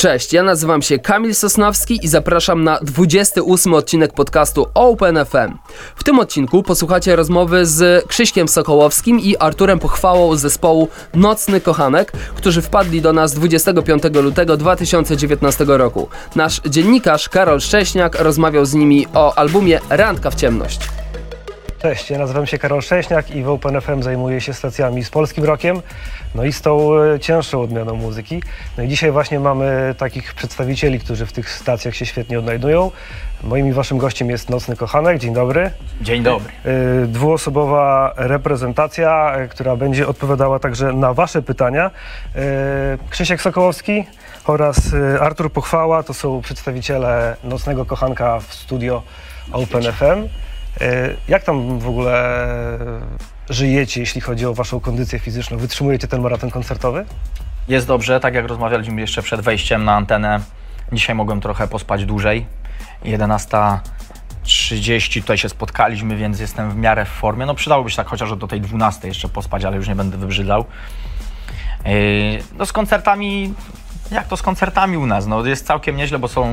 Cześć, ja nazywam się Kamil Sosnowski i zapraszam na 28 odcinek podcastu Open FM. W tym odcinku posłuchacie rozmowy z Krzyśkiem Sokołowskim i Arturem Pochwałą z zespołu Nocny Kochanek, którzy wpadli do nas 25 lutego 2019 roku. Nasz dziennikarz Karol Szcześniak rozmawiał z nimi o albumie Randka w ciemność. Cześć, ja nazywam się Karol Szcześniak i w OpenFM zajmuję się stacjami z polskim rockiem, no i z tą e, cięższą odmianą muzyki. No i dzisiaj właśnie mamy takich przedstawicieli, którzy w tych stacjach się świetnie odnajdują. Moim i waszym gościem jest Nocny Kochanek, dzień dobry. Dzień dobry. E, Dwuosobowa reprezentacja, e, która będzie odpowiadała także na wasze pytania. Krzysiek Sokołowski oraz Artur Pochwała to są przedstawiciele Nocnego Kochanka w studio OpenFM. E, Jak tam w ogóle żyjecie, jeśli chodzi o waszą kondycję fizyczną? Wytrzymujecie ten maraton koncertowy? Jest dobrze, tak jak rozmawialiśmy jeszcze przed wejściem na antenę. Dzisiaj mogłem trochę pospać dłużej. 11.30 tutaj się spotkaliśmy, więc jestem w miarę w formie. No przydałoby się tak chociaż do tej 12 jeszcze pospać, ale już nie będę wybrzydlał. Yy, No z koncertami, jak to z koncertami u nas? No jest całkiem nieźle, bo są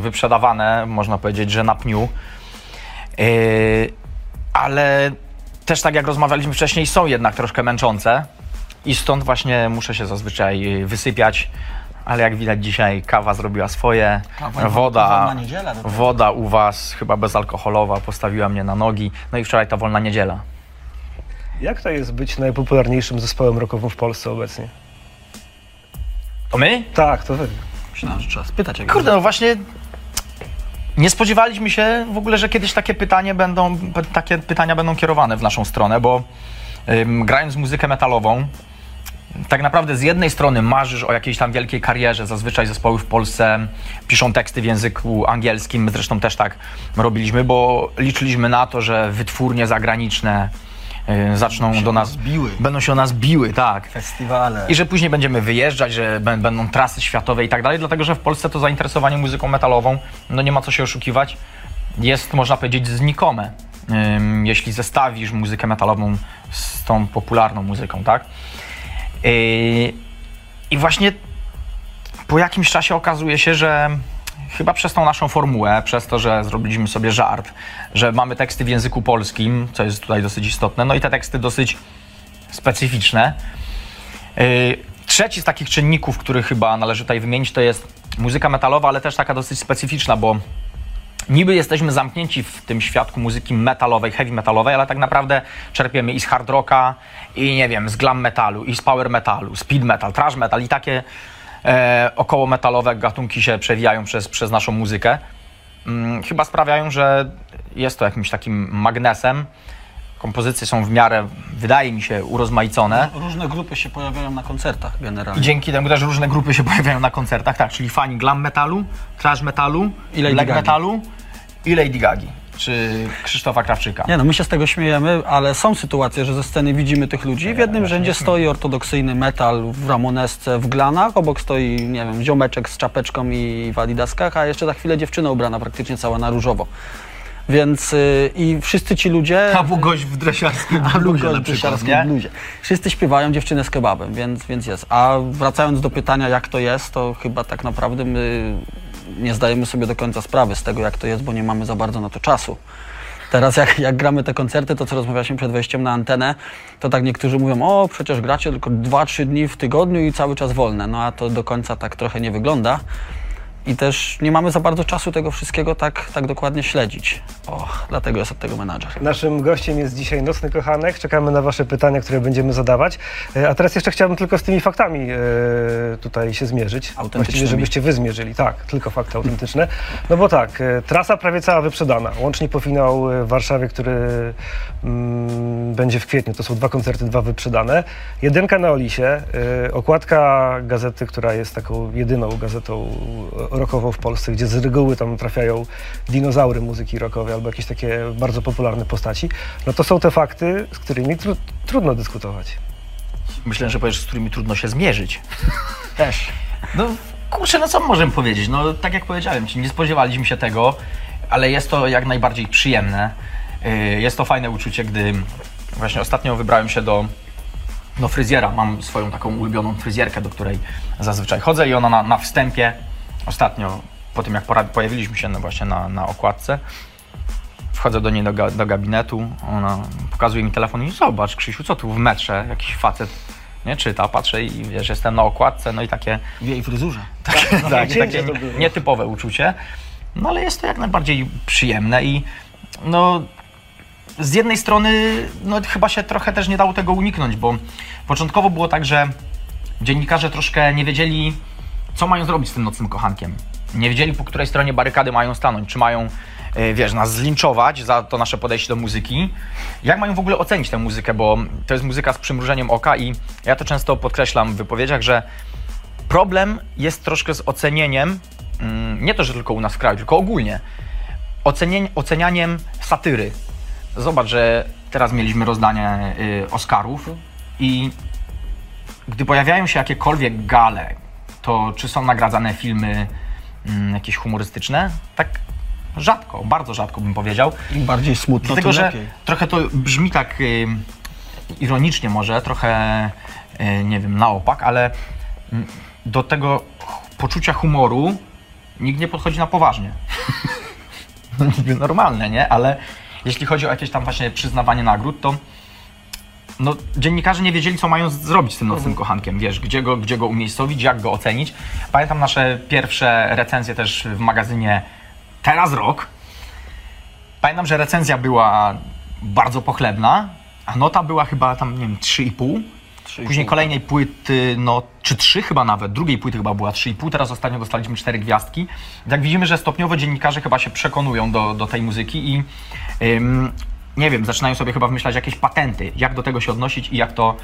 wyprzedawane, można powiedzieć, że na pniu. Yy, ale też tak jak rozmawialiśmy wcześniej, są jednak troszkę męczące i stąd właśnie muszę się zazwyczaj wysypiać, ale jak widać dzisiaj kawa zrobiła swoje, Kawa woda, wolna niedziela woda u was chyba bezalkoholowa postawiła mnie na nogi, no i wczoraj ta wolna niedziela. Jak to jest być najpopularniejszym zespołem rockowym w Polsce obecnie? To my? Tak, to wy. Myślałem, że trzeba spytać. Jak Kurde, no właśnie nie spodziewaliśmy się w ogóle, że kiedyś takie pytanie będą, takie pytania będą kierowane w naszą stronę, bo ym, grając muzykę metalową, tak naprawdę z jednej strony marzysz o jakiejś tam wielkiej karierze. Zazwyczaj zespoły w Polsce piszą teksty w języku angielskim. My zresztą też tak robiliśmy, bo liczyliśmy na to, że wytwórnie zagraniczne zaczną się do nas. biły. Będą się o nas biły, tak. Festiwale. I że później będziemy wyjeżdżać, że bę- będą trasy światowe i tak dalej, dlatego że w Polsce to zainteresowanie muzyką metalową, no nie ma co się oszukiwać, jest można powiedzieć znikome. Jeśli zestawisz muzykę metalową z tą popularną muzyką, tak? Yy, I właśnie po jakimś czasie okazuje się, że chyba przez tą naszą formułę, przez to, że zrobiliśmy sobie żart, że mamy teksty w języku polskim, co jest tutaj dosyć istotne, no i te teksty dosyć specyficzne. Yy, Trzeci z takich czynników, który chyba należy tutaj wymienić, to jest muzyka metalowa, ale też taka dosyć specyficzna, bo niby jesteśmy zamknięci w tym świadku muzyki metalowej, heavy metalowej, ale tak naprawdę czerpiemy i z hard rocka, i nie wiem, z glam metalu, i z power metalu, speed metal, trash metal i takie e, około metalowe gatunki się przewijają przez, przez naszą muzykę. Mm, chyba sprawiają, że jest to jakimś takim magnesem. Kompozycje są w miarę, wydaje mi się, urozmaicone. Różne grupy się pojawiają na koncertach generalnie. I dzięki temu też różne grupy się pojawiają na koncertach, tak, czyli fani glam metalu, trash metalu, I black Gagi. metalu i Lady Gagi, czy Krzysztofa Krawczyka. Nie no, my się z tego śmiejemy, ale są sytuacje, że ze sceny widzimy tych ludzi. W jednym rzędzie stoi ortodoksyjny metal w Ramonesce w glanach, obok stoi, nie wiem, ziomeczek z czapeczką i w adidaskach, a jeszcze za chwilę dziewczyna ubrana praktycznie cała na różowo. Więc y, i wszyscy ci ludzie... Albo gość w dresiarskim bluzie na w przykład, bluzie. Wszyscy śpiewają dziewczynę z kebabem, więc, więc jest. A wracając do pytania, jak to jest, to chyba tak naprawdę my nie zdajemy sobie do końca sprawy z tego, jak to jest, bo nie mamy za bardzo na to czasu. Teraz jak, jak gramy te koncerty, to co rozmawialiśmy przed wejściem na antenę, to tak niektórzy mówią, o przecież gracie tylko 2-3 dni w tygodniu i cały czas wolne. No a to do końca tak trochę nie wygląda. I też nie mamy za bardzo czasu tego wszystkiego tak, tak dokładnie śledzić. O, dlatego jest od tego menadżer. Naszym gościem jest dzisiaj Nocny Kochanek. Czekamy na Wasze pytania, które będziemy zadawać. E, A teraz jeszcze chciałbym tylko z tymi faktami e, tutaj się zmierzyć. Właściwie, żebyście Wy zmierzyli. Tak, tylko fakty autentyczne. No bo tak, e, trasa prawie cała wyprzedana. Łącznie po finał w Warszawie, który mm, będzie w kwietniu. To są dwa koncerty, dwa wyprzedane. Jedynka na Olisie. Okładka gazety, która jest taką jedyną gazetą rockową w Polsce, gdzie z reguły tam trafiają dinozaury muzyki rockowej albo jakieś takie bardzo popularne postaci. No to są te fakty, z którymi tru trudno dyskutować. Myślę, że powiesz, z którymi trudno się zmierzyć. Też. No kurczę, no co możemy powiedzieć? No tak jak powiedziałem ci, nie spodziewaliśmy się tego, ale jest to jak najbardziej przyjemne. Yy, Jest to fajne uczucie, gdy właśnie ostatnio wybrałem się do no, fryzjera. Mam swoją taką ulubioną fryzjerkę, do której zazwyczaj chodzę i ona na, na wstępie, ostatnio po tym jak pojawiliśmy się no właśnie na, na okładce, wchodzę do niej do, ga, do gabinetu, ona pokazuje mi telefon i zobacz Krzysiu, co tu w metrze jakiś facet nie czyta, patrzę i wiesz, jestem na okładce, no i takie W jej fryzurze. tak, tak, takie to było. nietypowe uczucie. No ale jest to jak najbardziej przyjemne i no z jednej strony no chyba się trochę też nie dało tego uniknąć, bo początkowo było tak, że dziennikarze troszkę nie wiedzieli, co mają zrobić z tym nocnym kochankiem. Nie wiedzieli, po której stronie barykady mają stanąć. Czy mają, e, wiesz, nas zlinczować za to nasze podejście do muzyki. Jak mają w ogóle ocenić tę muzykę, bo to jest muzyka z przymrużeniem oka i ja to często podkreślam w wypowiedziach, że problem jest troszkę z ocenieniem, mm, nie to, że tylko u nas w kraju, tylko ogólnie, ocenianiem satyry. Zobacz, że teraz mieliśmy rozdanie y, Oscarów i gdy pojawiają się jakiekolwiek gale, to czy są nagradzane filmy mm, jakieś humorystyczne? Tak rzadko, bardzo rzadko bym powiedział. Im bardziej smutno, Dlatego, tym że lepiej. trochę to brzmi tak y, ironicznie może, trochę, y, nie wiem, na opak, ale mm, do tego poczucia humoru nikt nie podchodzi na poważnie. no niby normalne, nie? Ale jeśli chodzi o jakieś tam właśnie przyznawanie nagród, to no, dziennikarze nie wiedzieli, co mają zrobić z tym nocnym kochankiem, wiesz, gdzie go, gdzie go umiejscowić, jak go ocenić. Pamiętam nasze pierwsze recenzje też w magazynie Teraz Rok. Pamiętam, że recenzja była bardzo pochlebna, a nota była chyba tam, nie wiem, 3,5. Później kolejnej płyty, no, czy trzy chyba nawet, drugiej płyty chyba była 3,5, teraz ostatnio dostaliśmy cztery gwiazdki. Jak widzimy, że stopniowo dziennikarze chyba się przekonują do, do tej muzyki i ym, nie wiem, zaczynają sobie chyba wymyślać jakieś patenty, jak do tego się odnosić i jak to,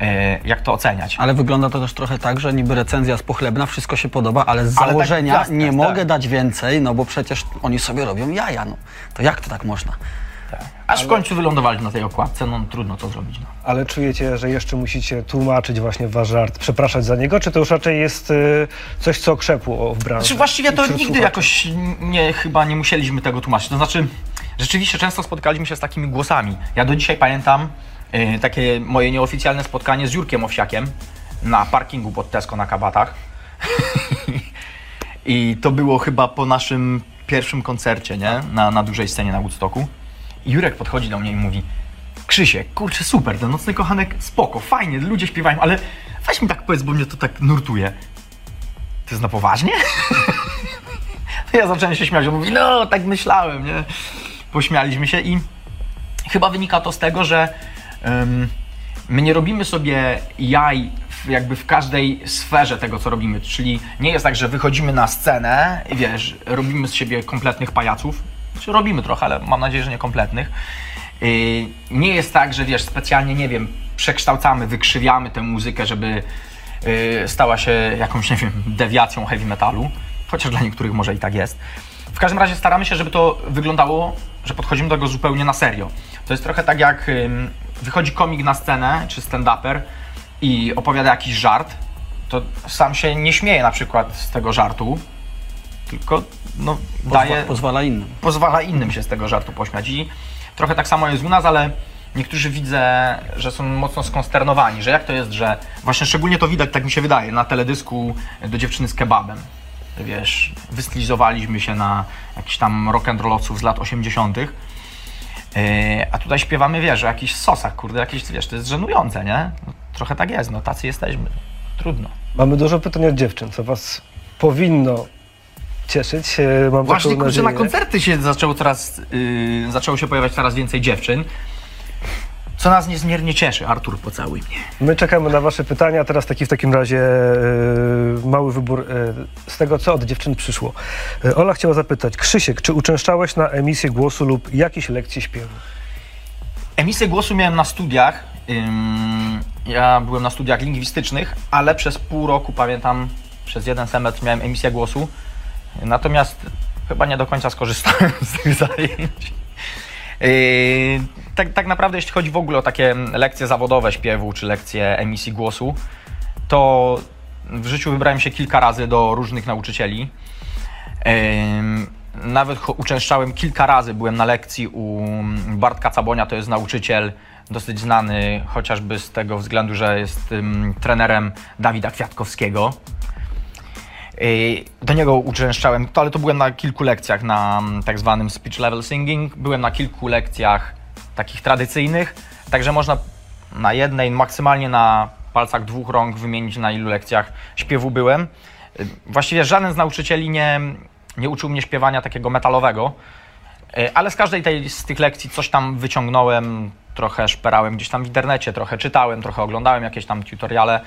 e, jak to oceniać. Ale wygląda to też trochę tak, że niby recenzja jest pochlebna, wszystko się podoba, ale z Ale tak założenia jasne, nie tak. mogę dać więcej, no bo przecież oni sobie robią jaja, no. To jak to tak można? Aż w końcu wylądowali na tej okładce, no trudno to zrobić. No. Ale czujecie, że jeszcze musicie tłumaczyć właśnie wasz żart, przepraszać za niego, czy to już raczej jest y, coś, co okrzepło w branży? Znaczy właściwie to nigdy słuchaczy? jakoś nie, chyba nie musieliśmy tego tłumaczyć. To znaczy, rzeczywiście często spotkaliśmy się z takimi głosami. Ja do dzisiaj pamiętam y, takie moje nieoficjalne spotkanie z Jurkiem Owsiakiem na parkingu pod Tesco na Kabatach. I to było chyba po naszym pierwszym koncercie, nie? Na, na dużej scenie na Woodstocku. Jurek podchodzi do mnie i mówi Krzysiek, kurczę, super, ten nocny kochanek, spoko, fajnie, ludzie śpiewają, ale weź mi tak powiedz, bo mnie to tak nurtuje. To jest na poważnie? To ja zacząłem się śmiać, on mówi, no, tak myślałem, nie? Pośmialiśmy się i chyba wynika to z tego, że em, my nie robimy sobie jaj jakby w każdej sferze tego, co robimy. Czyli nie jest tak, że wychodzimy na scenę i wiesz, robimy z siebie kompletnych pajaców. Czy robimy trochę, ale mam nadzieję, że nie kompletnych. Yy, nie jest tak, że wiesz, specjalnie, nie wiem, przekształcamy, wykrzywiamy tę muzykę, żeby yy, stała się jakąś, nie wiem, dewiacją heavy metalu. Chociaż dla niektórych może i tak jest. W każdym razie staramy się, żeby to wyglądało, że podchodzimy do tego zupełnie na serio. To jest trochę tak jak wychodzi komik na scenę, czy stand-uper i opowiada jakiś żart, to sam się nie śmieje na przykład z tego żartu, tylko no, daje, Pozwala innym. pozwala innym się z tego żartu pośmiać. I trochę tak samo jest u nas, ale niektórzy widzę, że są mocno skonsternowani, że jak to jest, że właśnie szczególnie to widać, tak mi się wydaje, na teledysku do dziewczyny z kebabem. Wiesz, wystylizowaliśmy się na jakichś tam rock'n'rollowców z lat 80. Yy, a tutaj śpiewamy, wiesz, o jakichś sosach, kurde, jakieś, wiesz, to jest żenujące, nie? No, trochę tak jest, no tacy jesteśmy. Trudno. Mamy dużo pytań od dziewczyn, co was powinno cieszyć. e, Mam Właśnie, kurczę, na koncerty się zaczęło coraz, yy, zaczęło się pojawiać coraz więcej dziewczyn, co nas niezmiernie cieszy. Artur, pocałuj mnie. My czekamy na wasze pytania. Teraz taki w takim razie e, mały wybór e, z tego, co od dziewczyn przyszło. Ola chciała zapytać, Krzysiek, czy uczęszczałeś na emisję głosu lub jakieś lekcje śpiewu? Emisję głosu miałem na studiach. Ja byłem na studiach lingwistycznych, ale przez pół roku, pamiętam, przez jeden semestr miałem emisję głosu. Natomiast chyba nie do końca skorzystałem z tych zajęć. Yy, tak, tak naprawdę, jeśli chodzi w ogóle o takie lekcje zawodowe śpiewu czy lekcje emisji głosu, to w życiu wybrałem się kilka razy do różnych nauczycieli. Ym, Nawet uczęszczałem kilka razy, byłem na lekcji u Bartka Cabonia, to jest nauczyciel dosyć znany chociażby z tego względu, że jest trenerem Dawida Kwiatkowskiego. Yy, Do niego uczęszczałem, to, ale to byłem na kilku lekcjach na mm, tak zwanym speech level singing. Byłem na kilku lekcjach takich tradycyjnych, także można na jednej, maksymalnie na palcach dwóch rąk wymienić na ilu lekcjach śpiewu byłem. Yy, Właściwie żaden z nauczycieli nie, nie uczył mnie śpiewania takiego metalowego, yy, ale z każdej tej, z tych lekcji coś tam wyciągnąłem, trochę szperałem gdzieś tam w internecie, trochę czytałem, trochę oglądałem jakieś tam tutoriale,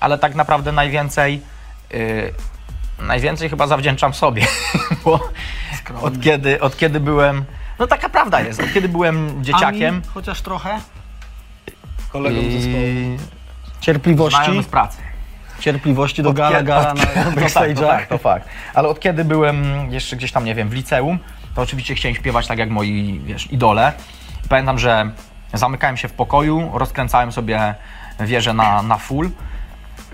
ale tak naprawdę najwięcej najwięcej chyba zawdzięczam sobie, bo od kiedy, od kiedy byłem, no taka prawda jest, od kiedy byłem dzieciakiem, Ami, chociaż trochę. Kolegom z zespołu. Cierpliwości. z pracy. Cierpliwości do Od gala, gala od na to, tak, backstage'ach. to tak, to fakt. Ale od kiedy byłem jeszcze gdzieś tam, nie wiem, w liceum, to oczywiście chciałem śpiewać tak jak moi, wiesz, idole. Pamiętam, że zamykałem się w pokoju, rozkręcałem sobie wieżę na, na full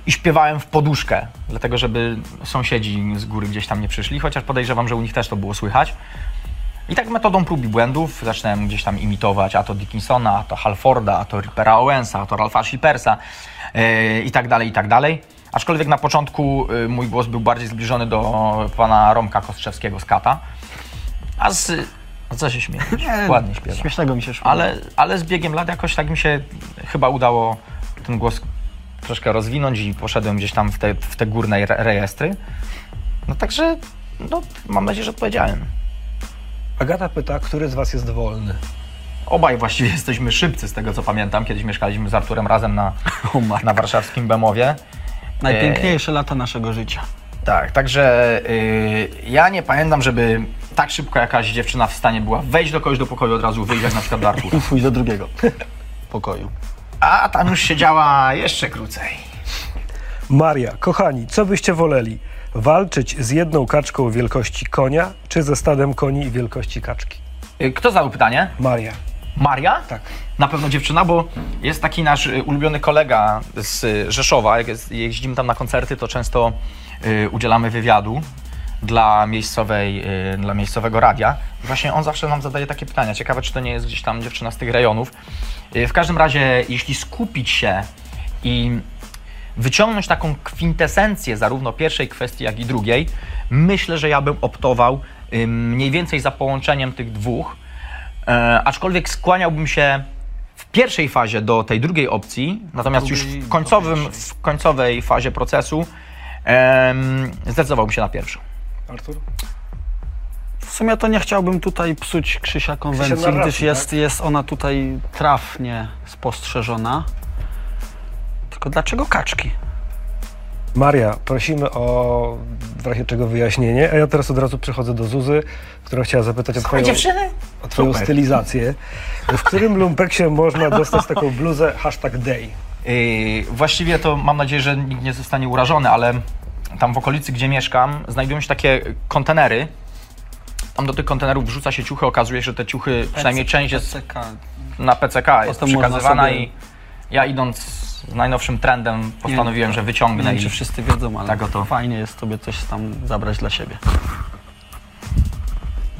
i śpiewałem w poduszkę, dlatego żeby sąsiedzi z góry gdzieś tam nie przyszli, chociaż podejrzewam, że u nich też to było słychać. I tak metodą prób i błędów zacząłem gdzieś tam imitować a to Dickinsona, a to Halforda, a to Rippera Owensa, a to Ralpha Shippersa yy, i tak dalej, i tak dalej. Aczkolwiek na początku yy, mój głos był bardziej zbliżony do pana Romka Kostrzewskiego z Kata. A z... A co się śmiejesz? Ładnie śpiewa. Śmiesznego mi się szło. Ale, ale z biegiem lat jakoś tak mi się chyba udało ten głos troszkę rozwinąć i poszedłem gdzieś tam w te, w te górne re- rejestry. No także, no, mam nadzieję, że odpowiedziałem. Agata pyta, który z was jest wolny? Obaj właściwie jesteśmy szybcy, z tego co pamiętam. Kiedyś mieszkaliśmy z Arturem razem na, na warszawskim Bemowie. Najpiękniejsze lata naszego życia. Tak, także y, ja nie pamiętam, żeby tak szybko jakaś dziewczyna w stanie była wejść do kogoś do pokoju od razu, wyjść jak na przykład do Artura. I pójść do drugiego pokoju. A tam już siedziała jeszcze krócej. Maria, kochani, co byście woleli? Walczyć z jedną kaczką wielkości konia, czy ze stadem koni wielkości kaczki? Y, Kto zadał pytanie? Maria. Maria? Tak. Na pewno dziewczyna, bo jest taki nasz y, ulubiony kolega z y, Rzeszowa. Jak jeździmy tam na koncerty, to często udzielamy wywiadu dla, miejscowej, y, dla miejscowego radia. Właśnie on zawsze nam zadaje takie pytania. Ciekawe, czy to nie jest gdzieś tam dziewczyna z tych rejonów. Y, w każdym razie, jeśli skupić się i wyciągnąć taką kwintesencję zarówno pierwszej kwestii, jak i drugiej, myślę, że ja bym optował y, mniej więcej za połączeniem tych dwóch. E, aczkolwiek skłaniałbym się w pierwszej fazie do tej drugiej opcji, natomiast już w, końcowym, w końcowej fazie procesu zdecydowałbym się na pierwszą. Artur? W sumie to nie chciałbym tutaj psuć Krzysia konwencji, narracji, gdyż jest, tak? jest ona tutaj trafnie spostrzeżona. Tylko dlaczego kaczki? Maria, prosimy o w razie czego wyjaśnienie, a ja teraz od razu przechodzę do Zuzy, która chciała zapytać o twoją, dziewczyny? o twoją Super. stylizację. W którym lumpeksie można dostać taką bluzę hashtag day? Yy, właściwie to mam nadzieję, że nikt nie zostanie urażony, ale tam w okolicy, gdzie mieszkam, znajdują się takie kontenery. Tam do tych kontenerów wrzuca się ciuchy, okazuje się, że te ciuchy, przynajmniej część jest PCK. na PCK, jest przekazywana sobie- i ja idąc z najnowszym trendem postanowiłem, że Nie wyciągnę wiem, i czy wszyscy wiedzą, ale Tak oto. fajnie jest sobie coś tam zabrać dla siebie.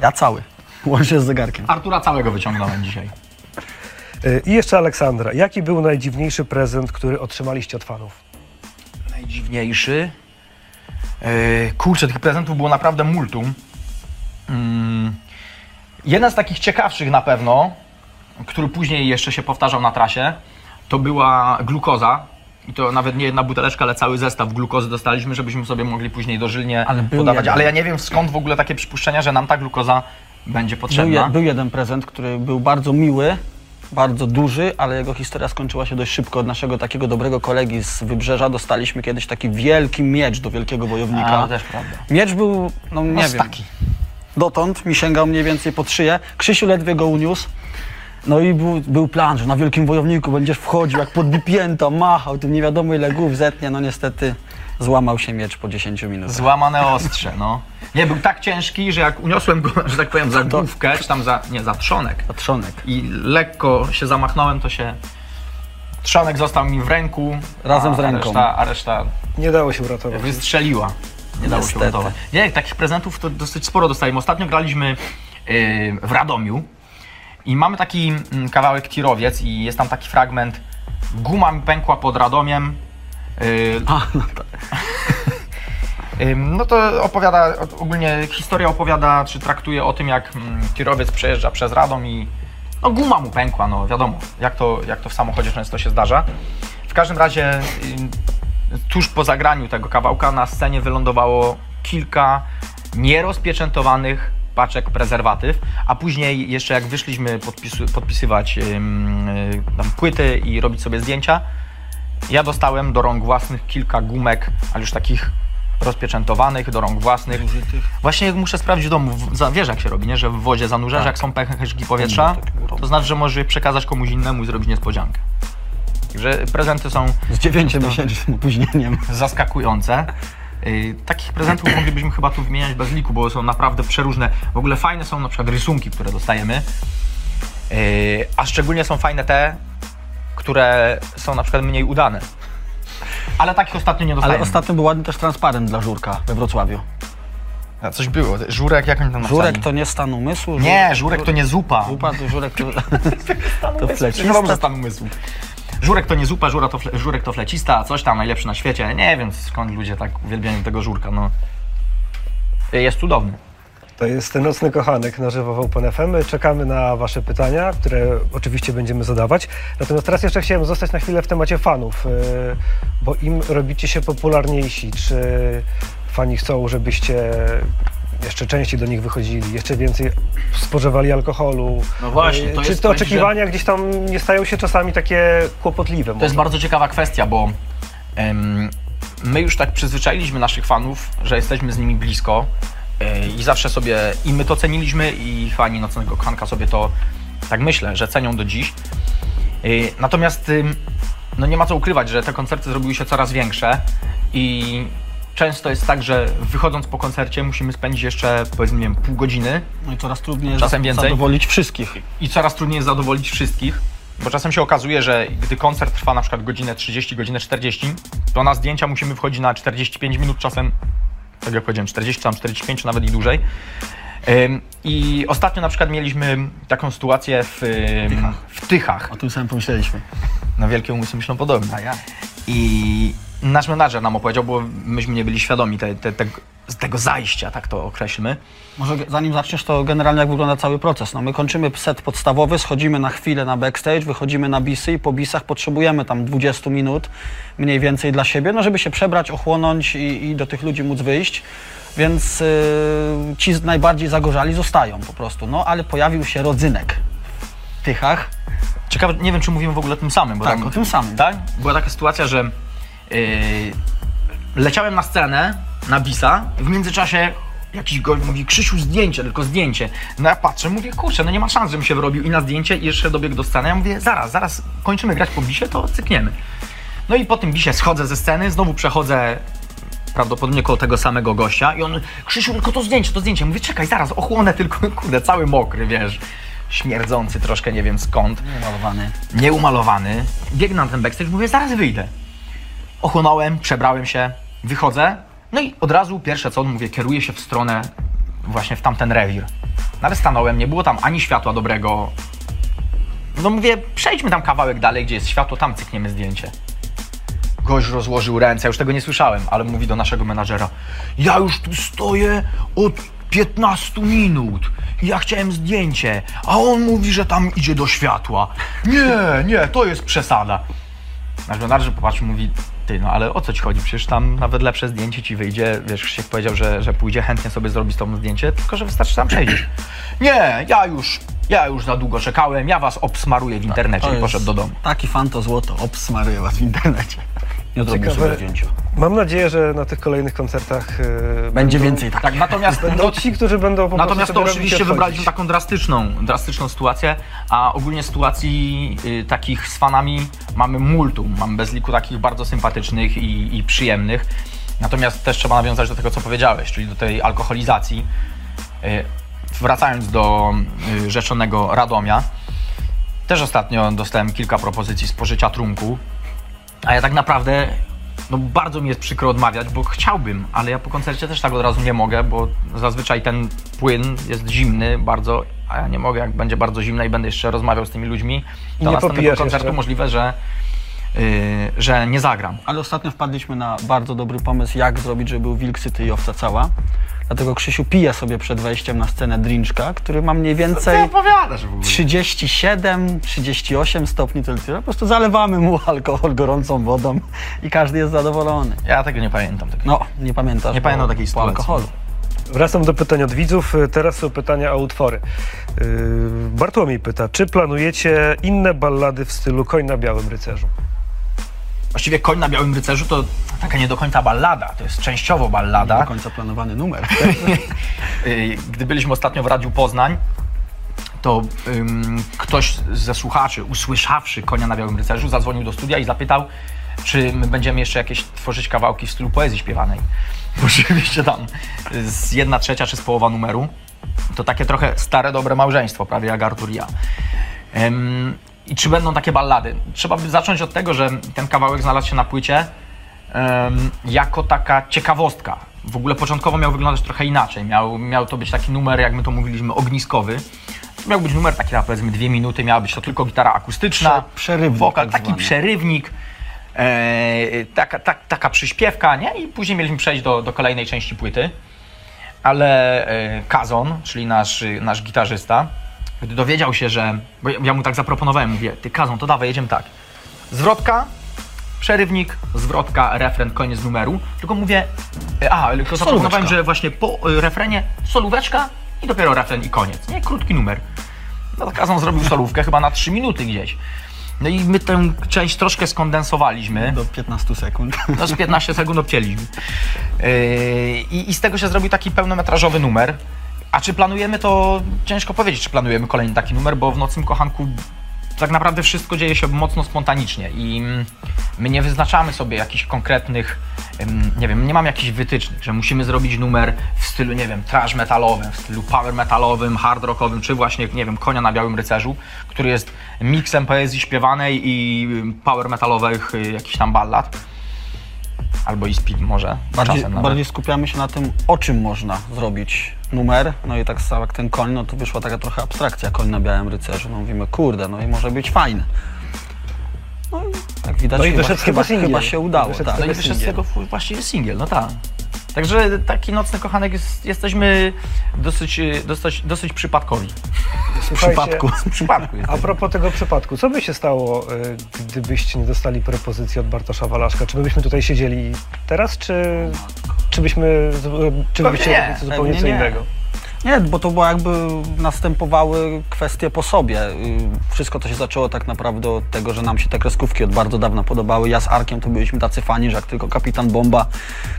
Ja cały. Łącznie z zegarkiem. Artura całego wyciągnąłem dzisiaj. Y, I jeszcze Aleksandra, jaki był najdziwniejszy prezent, który otrzymaliście od fanów? Najdziwniejszy. Yy, kurczę, tych prezentów było naprawdę multum. Mm, jeden z takich ciekawszych na pewno, który później jeszcze się powtarzał na trasie, to była glukoza. I to nawet nie jedna buteleczka, ale cały zestaw glukozy dostaliśmy, żebyśmy sobie mogli później dożylnie Ale był podawać. Ale ja nie wiem skąd w ogóle takie przypuszczenia, że nam ta glukoza będzie Był, potrzebna. je, był jeden prezent, który był bardzo miły, bardzo duży, ale jego historia skończyła się dość szybko. Od naszego takiego dobrego kolegi z Wybrzeża dostaliśmy kiedyś taki wielki miecz do wielkiego wojownika. A, też prawda. Miecz był, no nie wiem, staki. dotąd mi sięgał mniej więcej pod szyję. Krzysiu ledwie go uniósł. No i był, był plan, że na wielkim wojowniku będziesz wchodził jak podbipięta, machał, tym nie wiadomo ile głów zetnie. No niestety złamał się miecz po 10 minutach. Złamane ostrze, no. Nie, był tak ciężki, że jak uniosłem go, że tak powiem, za główkę, czy tam za, nie, za trzonek Patrzonek. i lekko się zamachnąłem, to się... Trzonek został mi w ręku. Razem a, z ręką. A reszta, a reszta Nie dało się uratować. wystrzeliła. Nie dało Niestety. się uratować. Nie, takich prezentów to dosyć sporo dostaliśmy. Ostatnio graliśmy yy, w Radomiu I mamy taki mm, kawałek tirowiec i jest tam taki fragment Guma mi pękła pod Radomiem. Yy, A, no tak. No to opowiada, ogólnie historia opowiada, czy traktuje o tym, jak mm, tirowiec przejeżdża przez Radom i no guma mu pękła, no wiadomo, jak to, jak to w samochodzie często się zdarza. W każdym razie tuż po zagraniu tego kawałka na scenie wylądowało kilka nierozpieczętowanych paczek prezerwatyw, a później jeszcze jak wyszliśmy podpisywać ym, y, tam płyty i robić sobie zdjęcia, ja dostałem do rąk własnych kilka gumek, ale już takich rozpieczętowanych, do rąk własnych. Właśnie muszę sprawdzić w domu, w- za- wiesz jak się robi, nie? że w wodzie zanurzasz, Tak. jak są pęcherzyki powietrza, to znaczy, że możesz je przekazać komuś innemu i zrobić niespodziankę. Także prezenty są Z dziewięciomiesięcznym opóźnieniem. zaskakujące. Yy, takich prezentów moglibyśmy chyba tu wymieniać bez liku, bo są naprawdę przeróżne. W ogóle fajne są na przykład rysunki, które dostajemy, yy, a szczególnie są fajne te, które są na przykład mniej udane. Ale takich ostatnio nie dostajemy. Ale ostatnio był ładny też transparent dla Żurka we Wrocławiu. A, Coś było. Żurek, jak oni tam Żurek napisali? to nie stan umysłu. Nie, żurek to nie zupa. Zupa to żurek to, to Chyba flecista. może stan umysłu. Żurek to nie zupa, żura to fle, żurek to flecista, coś tam najlepszy na świecie. Nie wiem skąd ludzie tak uwielbiają tego żurka, no. Jest cudowny. To jest ten nocny kochanek na żywo w Open FM. Czekamy na Wasze pytania, które oczywiście będziemy zadawać. Natomiast teraz jeszcze chciałem zostać na chwilę w temacie fanów, yy, bo im robicie się popularniejsi. Czy fani chcą, żebyście jeszcze częściej do nich wychodzili, jeszcze więcej spożywali alkoholu? No właśnie, Yy, to Czy jest- te ci, oczekiwania gdzieś tam nie stają się czasami takie kłopotliwe? To jest bardzo ciekawa kwestia, bo my już tak przyzwyczailiśmy naszych fanów, że jesteśmy z nimi blisko i zawsze sobie i my to ceniliśmy i fani Nocnego Kochanka sobie to, tak myślę, że cenią do dziś. E, Natomiast no nie ma co ukrywać, że te koncerty zrobiły się coraz większe i często jest tak, że wychodząc po koncercie musimy spędzić jeszcze powiedzmy wiem, pół godziny No i coraz trudniej jest Czasem więcej. zadowolić wszystkich. i coraz trudniej jest zadowolić wszystkich, bo czasem się okazuje, że gdy koncert trwa na przykład godzinę 30, godzinę 40, to na zdjęcia musimy wchodzić na 45 minut, czasem, tak jak powiedziałem, 40, tam 45, nawet i dłużej. I ostatnio na przykład mieliśmy taką sytuację w, w Tychach. O tym samym pomyśleliśmy. Na wielkie umysły myślą podobnie. A ja? I nasz menadżer nam opowiedział, bo myśmy nie byli świadomi te, te, te, tego zajścia, tak to określmy. Może zanim zaczniesz, to generalnie jak wygląda cały proces. No my kończymy set podstawowy, schodzimy na chwilę na backstage, wychodzimy na bisy i po bisach potrzebujemy tam 20 minut mniej więcej dla siebie, no żeby się przebrać, ochłonąć i, i do tych ludzi móc wyjść. Więc yy, ci najbardziej zagorzali zostają po prostu. No ale pojawił się rodzynek w Tychach. Ciekawe, nie wiem, czy mówimy w ogóle o tym samym. Bo Tak, tam, o tym samym. Tak? Była taka sytuacja, że leciałem na scenę, na bisa, w międzyczasie jakiś gość mówi, Krzysiu, zdjęcie, tylko zdjęcie. No ja patrzę, mówię, kurczę, no nie ma szans, żebym się wyrobił i na zdjęcie i jeszcze dobiegł do sceny. Ja mówię, zaraz, zaraz kończymy grać po bisie, to cykniemy. No i po tym bisie schodzę ze sceny, znowu przechodzę prawdopodobnie koło tego samego gościa i on, Krzysiu, tylko to zdjęcie, to zdjęcie. Mówię, czekaj, zaraz, ochłonę tylko, kurde, cały mokry, wiesz, śmierdzący troszkę, nie wiem skąd Malowany. nieumalowany, biegnę na ten backstage, mówię, zaraz wyjdę. Ochłonąłem, przebrałem się, wychodzę, no i od razu pierwsze co, mówię, kieruję się w stronę właśnie w tamten rewir. Ale stanąłem, nie było tam ani światła dobrego. No mówię, przejdźmy tam kawałek dalej, gdzie jest światło, tam cykniemy zdjęcie. Gość rozłożył ręce, ja już tego nie słyszałem, ale mówi do naszego menadżera, ja już tu stoję od 15 minut. Ja chciałem zdjęcie, a on mówi, że tam idzie do światła. Nie, nie, to jest przesada. Nasz menadżer popatrzył, mówi, ty, no ale o co ci chodzi? Przecież tam nawet lepsze zdjęcie ci wyjdzie. Wiesz, Krzysiek powiedział, że, że pójdzie chętnie sobie zrobić z tobą zdjęcie, tylko że wystarczy tam przejdziesz. Nie, ja już, ja już za długo czekałem, ja was obsmaruję w internecie To i poszedł do domu. Taki fan to złoto, obsmaruję was w internecie. Nie Ciekawe. sobie zdjęcia. Mam nadzieję, że na tych kolejnych koncertach yy, Będzie będą, więcej tak. Tak, natomiast Będą ci, którzy będą po Natomiast to oczywiście wybraliśmy taką drastyczną, drastyczną sytuację, a ogólnie sytuacji y, takich z fanami mamy multum. Mamy bez liku takich bardzo sympatycznych i, i przyjemnych. Natomiast też trzeba nawiązać do tego, co powiedziałeś, czyli do tej alkoholizacji. Y, wracając do y, rzeczonego Radomia, też ostatnio dostałem kilka propozycji spożycia trunku, a ja tak naprawdę no bardzo mi jest przykro odmawiać, bo chciałbym, ale ja po koncercie też tak od razu nie mogę, bo zazwyczaj ten płyn jest zimny bardzo, a ja nie mogę, jak będzie bardzo zimny i będę jeszcze rozmawiał z tymi ludźmi, to nie następnego koncertu jeszcze? możliwe, że, yy, że nie zagram. Ale ostatnio wpadliśmy na bardzo dobry pomysł, jak zrobić, żeby był Wilk City i owca cała. Dlatego Krzysiu pije sobie przed wejściem na scenę drinczka, który ma mniej więcej opowiadasz w ogóle? 37, 38 stopni Celsjusza. Po prostu zalewamy mu alkohol gorącą wodą i każdy jest zadowolony. Ja tego nie pamiętam. Tego. No, nie pamiętasz. Nie pamiętam takiej sytuacji. alkoholu. Wracam do pytań od widzów. Teraz są pytania o utwory. Yy, Bartłomiej pyta, czy planujecie inne ballady w stylu Koń na Białym Rycerzu? Właściwie Koń na Białym Rycerzu to taka nie do końca ballada, to jest częściowo Do ballada. końca planowany numer. Y, Gdy byliśmy ostatnio w Radiu Poznań, to ym, ktoś ze słuchaczy, usłyszawszy Konia na Białym Rycerzu, zadzwonił do studia i zapytał, czy my będziemy jeszcze jakieś tworzyć kawałki w stylu poezji śpiewanej. Oczywiście tam z jedna trzecia czy z połowa numeru. To takie trochę stare, dobre małżeństwo, prawie jak Artur i ja. Ym, I czy będą takie ballady? Trzeba by zacząć od tego, że ten kawałek znalazł się na płycie em, jako taka ciekawostka. W ogóle początkowo miał wyglądać trochę inaczej. Miał, miał to być taki numer, jak my to mówiliśmy, ogniskowy. To miał być numer taki na powiedzmy dwie minuty, miała być to tylko gitara akustyczna, Prze- przerywnik wokal, tak taki przerywnik, e, taka, tak, taka przyśpiewka, nie? I później mieliśmy przejść do, do kolejnej części płyty. Ale e, Kazon, czyli nasz, nasz gitarzysta, gdy dowiedział się, że. Bo ja- mu tak zaproponowałem, mówię, ty Kazon, to dawaj, jedziemy tak. Zwrotka, przerywnik, zwrotka, refren, koniec numeru. Tylko mówię, e, a, tylko zaproponowałem, że właśnie po e, refrenie solóweczka i dopiero refren i koniec. Nie, krótki numer. No to Kazon zrobił solówkę chyba na 3 minuty gdzieś. No i my tę część troszkę skondensowaliśmy. Do 15 sekund. No z 15 sekund obcięliśmy. Yy, I, I z tego się zrobił taki pełnometrażowy numer. A czy planujemy to, ciężko powiedzieć, czy planujemy kolejny taki numer, bo w Nocnym Kochanku tak naprawdę wszystko dzieje się mocno spontanicznie i mm, my nie wyznaczamy sobie jakichś konkretnych, ym, nie wiem, nie mam jakichś wytycznych, że musimy zrobić numer w stylu, nie wiem, trash metalowym, w stylu power metalowym, hard rockowym, czy właśnie, nie wiem, Konia na Białym Rycerzu, który jest miksem poezji śpiewanej i power metalowych y, jakichś tam ballad. Albo i speed może, Bardziej, bardziej skupiamy się na tym, o czym można zrobić numer. No i tak samo jak ten koń, no to wyszła taka trochę abstrakcja, koń na białym rycerzu. No mówimy, kurde, no i może być fajny. No i tak widać, No i chyba, chyba, chyba się udało. Wyszedł z Tak. No i wyszedł z tego właściwie singiel, no tak. Także taki nocny kochanek jest, jesteśmy dosyć, y, dosyć, dosyć przypadkowi. Słuchajcie, przypadku. Przypadku A propos tego przypadku, co by się stało, y, gdybyście nie dostali propozycji od Bartosza Walaszka? Czy my byśmy tutaj siedzieli teraz, czy, czy byśmy, czy byście robili coś zupełnie co innego? Nie, bo to było jakby następowały kwestie po sobie. Y, Wszystko to się zaczęło tak naprawdę od tego, że nam się te kreskówki od bardzo dawna podobały. Ja z Arkiem to byliśmy tacy fani, że jak tylko Kapitan Bomba,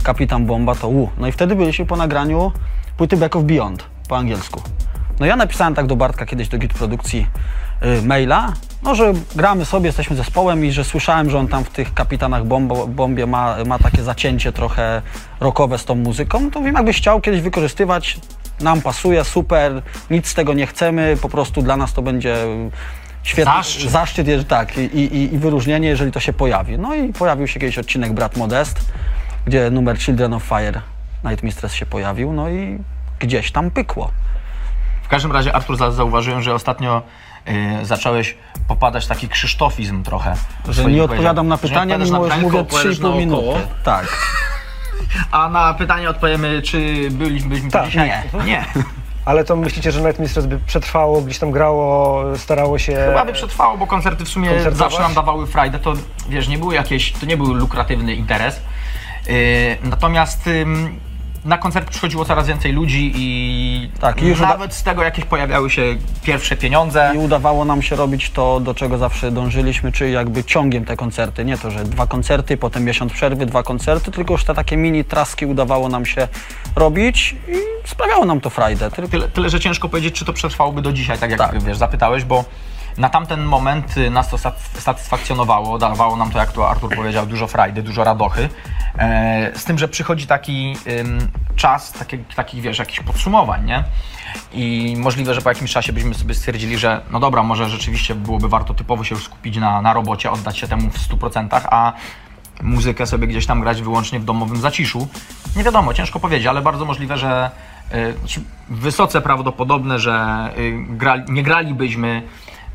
Kapitan Bomba to u. No i wtedy byliśmy po nagraniu płyty Back of Beyond po angielsku. No ja napisałem tak do Bartka kiedyś do Git Produkcji y, maila, no że gramy sobie, jesteśmy zespołem i że słyszałem, że on tam w tych Kapitanach Bombie ma, ma takie zacięcie trochę rockowe z tą muzyką, to wiem, jakbyś chciał kiedyś wykorzystywać, nam pasuje, super, nic z tego nie chcemy, po prostu dla nas to będzie świetny Zaszczyt. zaszczyt jest, tak, i, i, i wyróżnienie, jeżeli to się pojawi. No i pojawił się kiedyś odcinek Brat Modest, gdzie numer Children of Fire Night Mistress się pojawił, no i gdzieś tam pykło. W każdym razie, Artur, za- zauważyłem, że ostatnio y, zacząłeś popadać taki krzysztofizm trochę. Że nie odpowiadam na pytania, mimo że mówię tylko opowiadasz 3,5 naokoło. minuty. Tak. A na pytanie odpowiemy, czy byliśmy, Tak. dzisiaj? Nie. Ale to myślicie, że Night Mistress by przetrwało, gdzieś tam grało, starało się... Chyba by przetrwało, bo koncerty w sumie zawsze nam dawały frajdę. To wiesz, nie były jakieś, to nie był lukratywny interes. Yy, natomiast na koncert przychodziło coraz więcej ludzi i Tak, i nawet z tego jakieś pojawiały się pierwsze pieniądze. I udawało nam się robić to, do czego zawsze dążyliśmy, czyli jakby ciągiem te koncerty. Nie to, że dwa koncerty, potem miesiąc przerwy, dwa koncerty, tylko już te takie mini traski udawało nam się robić i sprawiało nam to frajdę. Tyle, tyle, że ciężko powiedzieć, czy to przetrwałoby do dzisiaj, tak jak Tak. wiesz, zapytałeś, bo na tamten moment y, nas to sat- satysfakcjonowało, dawało nam to, jak to Artur powiedział, dużo frajdy, dużo radochy. E, z tym, że przychodzi taki czas, taki, takich, wiesz, jakichś podsumowań, nie? I możliwe, że po jakimś czasie byśmy sobie stwierdzili, że no dobra, może rzeczywiście byłoby warto typowo się już skupić na, na robocie, oddać się temu w 100%, a muzykę sobie gdzieś tam grać wyłącznie w domowym zaciszu. Nie wiadomo, ciężko powiedzieć, ale bardzo możliwe, że y, wysoce prawdopodobne, że y, gra, nie gralibyśmy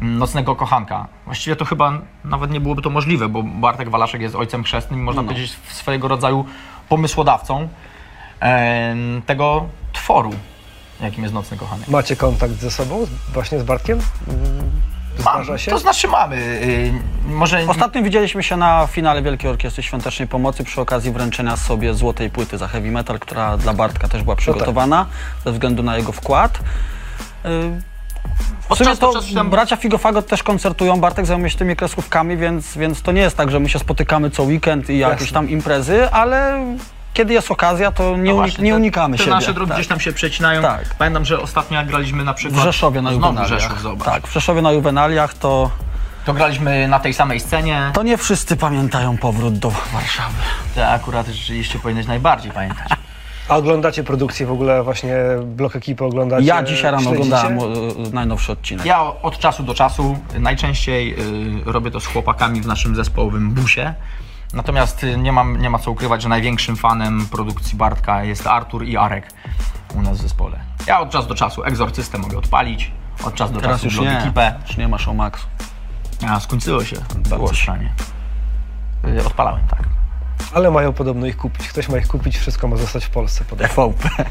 Nocnego Kochanka. Właściwie to chyba nawet nie byłoby to możliwe, bo Bartek Walaszek jest ojcem chrzestnym i można No. powiedzieć swojego rodzaju pomysłodawcą tego tworu, jakim jest Nocny Kochanek. Macie kontakt ze sobą, właśnie z Bartkiem? Zdarza się? to znaczy mamy. y, może Ostatnio widzieliśmy się na finale Wielkiej Orkiestry Świątecznej Pomocy przy okazji wręczenia sobie złotej płyty za heavy metal, która dla Bartka też była przygotowana ze względu na jego wkład. W sumie to tam bracia Figofagot też koncertują, Bartek zajmuje się tymi kreskówkami, więc, więc to nie jest tak, że my się spotykamy co weekend i jakieś Jasne. tam imprezy, ale kiedy jest okazja, to nie, No właśnie, nie te- unikamy te siebie. nasze drogi tak. gdzieś tam się przecinają. Tak. Pamiętam, że ostatnio jak graliśmy na W przykład Rzeszowie na Juwenaliach. Rzeszów, zobacz. Tak, w Rzeszowie na Juwenaliach to, To graliśmy na tej samej scenie. to nie wszyscy pamiętają powrót do Warszawy. To akurat rzeczywiście powinieneś najbardziej pamiętać. A oglądacie produkcję w ogóle, właśnie blok ekipy oglądacie? Ja dzisiaj rano śledzicie? oglądałem y, najnowszy odcinek. Ja od czasu do czasu najczęściej y, robię to z chłopakami w naszym zespołowym busie. Natomiast y, nie, mam, nie ma co ukrywać, że największym fanem produkcji Bartka jest Artur i Arek u nas w zespole. Ja od czasu do czasu egzorcystę mogę odpalić, od czasu do Teraz czasu już blok nie, ekipę. już nie ma Showmaxu. A, skończyło się. Było. szanie. Y, Odpalałem, tak. Ale mają podobno ich kupić. Ktoś ma ich kupić, wszystko ma zostać w Polsce. Podobno. TVP.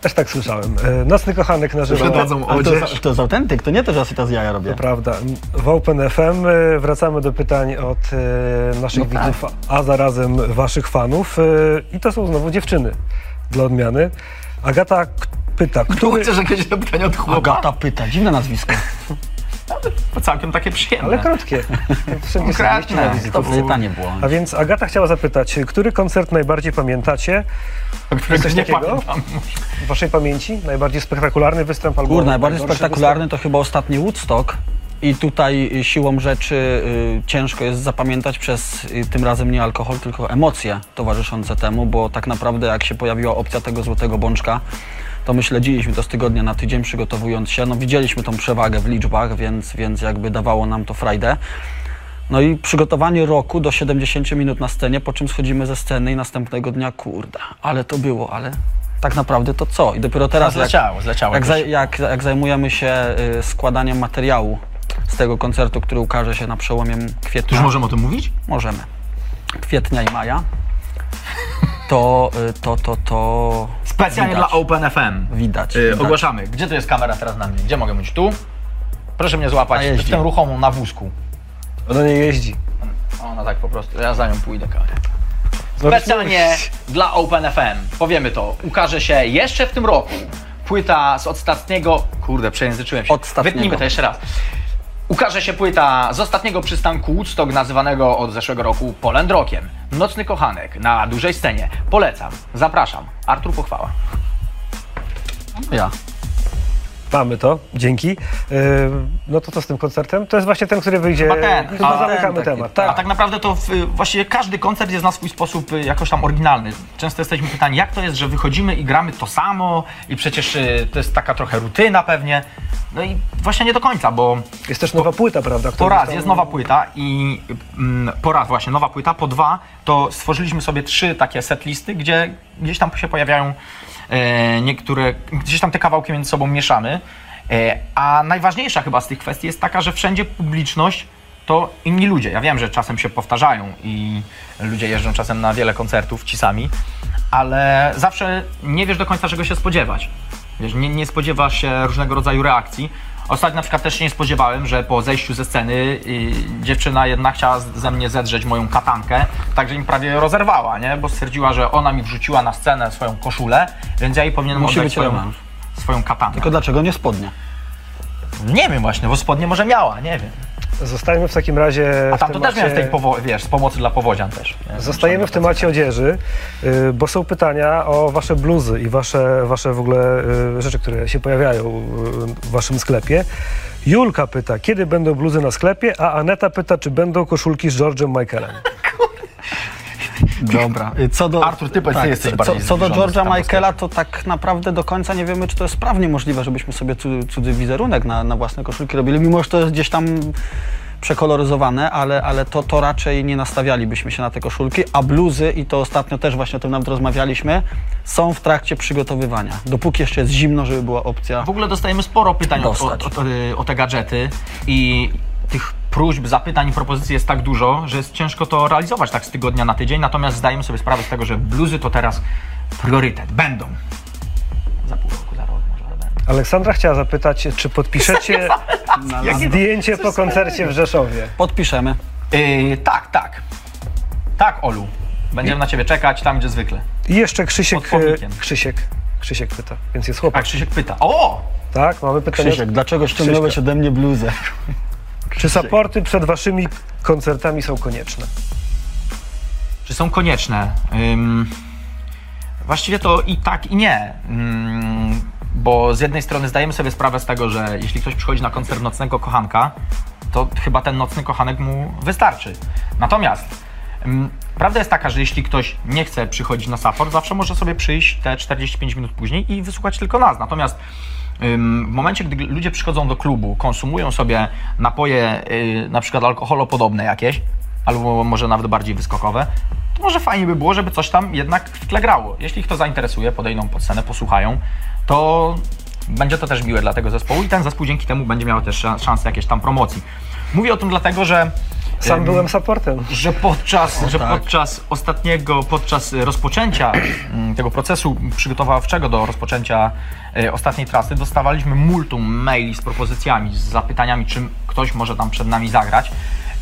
Też tak słyszałem. E, Nocny kochanek na żywo. To, odzież. jest- to jest autentyk, to nie to, że ja sobie teraz jaja robię. To prawda. W Open FM e, wracamy do pytań od e, naszych No tak. widzów, a zarazem waszych fanów. I to są znowu dziewczyny dla odmiany. Agata pyta, który... Chcesz jakieś pytanie od chłopa? Agata pyta, dziwne nazwisko. To całkiem takie przyjemne. Ale krótkie. Konkretne. To pytanie było. A więc Agata chciała zapytać, który koncert najbardziej pamiętacie którego coś nie takiego? pamiętam. w waszej pamięci? Najbardziej spektakularny występ albo Kurde, najbardziej spektakularny to chyba ostatni Woodstock. I tutaj y, siłą rzeczy y, ciężko jest zapamiętać przez y, tym razem nie alkohol, tylko emocje towarzyszące temu, bo tak naprawdę jak się pojawiła opcja tego złotego bączka, to my śledziliśmy to z tygodnia na tydzień przygotowując się. No widzieliśmy tą przewagę w liczbach, więc, więc jakby dawało nam to frajdę. No i przygotowanie roku do 70 minut na scenie, po czym schodzimy ze sceny i następnego dnia, kurde, ale to było, ale tak naprawdę to co? I dopiero teraz jak, Zleciało, zleciało. jak, zaj- jak, jak zajmujemy się y, składaniem materiału z tego koncertu, który ukaże się na przełomie kwietnia, już możemy o tym mówić? możemy, kwietnia i maja, to, y, to, to, to Specjalnie Widać. dla Open FM. widać. Y, widać. ogłaszamy. Gdzie to jest kamera teraz na mnie? Gdzie mogę być? Tu? Proszę mnie złapać w tę ruchomą na wózku. Ona nie jeździ. Ona tak po prostu. Ja za nią pójdę, Kasia. Możesz Specjalnie dla Open FM. Powiemy to. Ukaże się jeszcze w tym roku. Płyta z ostatniego. Kurde, przejęzyczyłem się. Ostatniego. Wytnijmy to jeszcze raz. Ukaże się płyta z ostatniego przystanku Woodstock, nazywanego od zeszłego roku Poland Rockiem. Nocny kochanek na dużej scenie. Polecam. Zapraszam. Artur Pochwała. Ja. Mamy to, dzięki. Yy, no to co z tym koncertem? To jest właśnie ten, który wyjdzie. Chyba ten. Chyba A, zamykamy ten temat. A Tak. tak naprawdę to w, właściwie każdy koncert jest na swój sposób y, jakoś tam oryginalny. Często jesteśmy pytani, jak to jest, że wychodzimy i gramy to samo i przecież y, to jest taka trochę rutyna pewnie. No i właśnie nie do końca, bo Jest też nowa płyta, prawda? po raz została- jest nowa płyta i mm, po raz właśnie nowa płyta, po dwa to stworzyliśmy sobie trzy takie setlisty, gdzie gdzieś tam się pojawiają e, niektóre, gdzieś tam te kawałki między sobą mieszamy. E, a najważniejsza chyba z tych kwestii jest taka, że wszędzie publiczność to inni ludzie. Ja wiem, że czasem się powtarzają i ludzie jeżdżą czasem na wiele koncertów ci sami, ale zawsze nie wiesz do końca czego się spodziewać. Wiesz, nie, nie spodziewasz się różnego rodzaju reakcji. Ostatnio na przykład też się nie spodziewałem, że po zejściu ze sceny y, dziewczyna jedna chciała z- ze mnie zedrzeć moją katankę, także mi prawie rozerwała, nie? Bo stwierdziła, że ona mi wrzuciła na scenę swoją koszulę, więc ja jej powinienem Musi oddać być swoją, rewanż. swoją katankę. Tylko dlaczego nie spodnie? Nie wiem właśnie, bo spodnie może miała, nie wiem. Zostajemy w takim razie. A w tam to też miałem z tej, temacie- wiesz, z pomocy dla powodzian też. nie? Zostajemy w temacie odzieży, y, bo są pytania o wasze bluzy i wasze, wasze w ogóle y, rzeczy, które się pojawiają y, w waszym sklepie. Julka pyta, kiedy będą bluzy na sklepie, a Aneta pyta, czy będą koszulki z George'em Michaelem. Dobra. Co do, Artur, ty ty jesteś co, bardziej co, do George'a Michaela, to tak naprawdę do końca nie wiemy, czy to jest prawnie możliwe, żebyśmy sobie cudzy, cudzy wizerunek na, na własne koszulki robili, mimo że to jest gdzieś tam przekoloryzowane, ale, ale to, to raczej nie nastawialibyśmy się na te koszulki, a bluzy, i to ostatnio też właśnie o tym nawet rozmawialiśmy, są w trakcie przygotowywania. Dopóki jeszcze jest zimno, żeby była opcja. W ogóle dostajemy sporo pytań o, o, o, o te gadżety i tych próśb, zapytań i propozycji jest tak dużo, że jest ciężko to realizować tak z tygodnia na tydzień, natomiast zdajemy sobie sprawę z tego, że bluzy to teraz priorytet. Będą. Za pół roku, za rok może będą. Aleksandra chciała zapytać, czy podpiszecie zdjęcie po koncercie w Rzeszowie? Podpiszemy. Yy, tak, tak. Tak, Olu. Będziemy na ciebie czekać tam, gdzie zwykle. I jeszcze Krzysiek, e, Krzysiek, Krzysiek pyta, więc jest A chłopak. Krzysiek pyta. O! Tak, mamy pytanie. Krzysiek, dlaczego ściągnąłeś ode mnie bluzę? Czy supporty przed waszymi koncertami są konieczne? Czy są konieczne? Właściwie to i tak, i nie. Bo z jednej strony zdajemy sobie sprawę z tego, że jeśli ktoś przychodzi na koncert nocnego kochanka, to chyba ten nocny kochanek mu wystarczy. Natomiast prawda jest taka, że jeśli ktoś nie chce przychodzić na support, zawsze może sobie przyjść te 45 minut później i wysłuchać tylko nas. Natomiast w momencie, gdy ludzie przychodzą do klubu, konsumują sobie napoje, yy, na przykład alkoholopodobne jakieś, albo może nawet bardziej wyskokowe, to może fajnie by było, żeby coś tam jednak w tle grało. Jeśli ich to zainteresuje, podejdą pod scenę, posłuchają, to będzie to też miłe dla tego zespołu i ten zespół dzięki temu będzie miał też szan- szansę jakiejś tam promocji. Mówię o tym dlatego, że Sam byłem supportem. że podczas, że tak. podczas ostatniego, podczas rozpoczęcia tego procesu przygotowawczego do rozpoczęcia ostatniej trasy dostawaliśmy multum maili z propozycjami, z zapytaniami, czym ktoś może tam przed nami zagrać.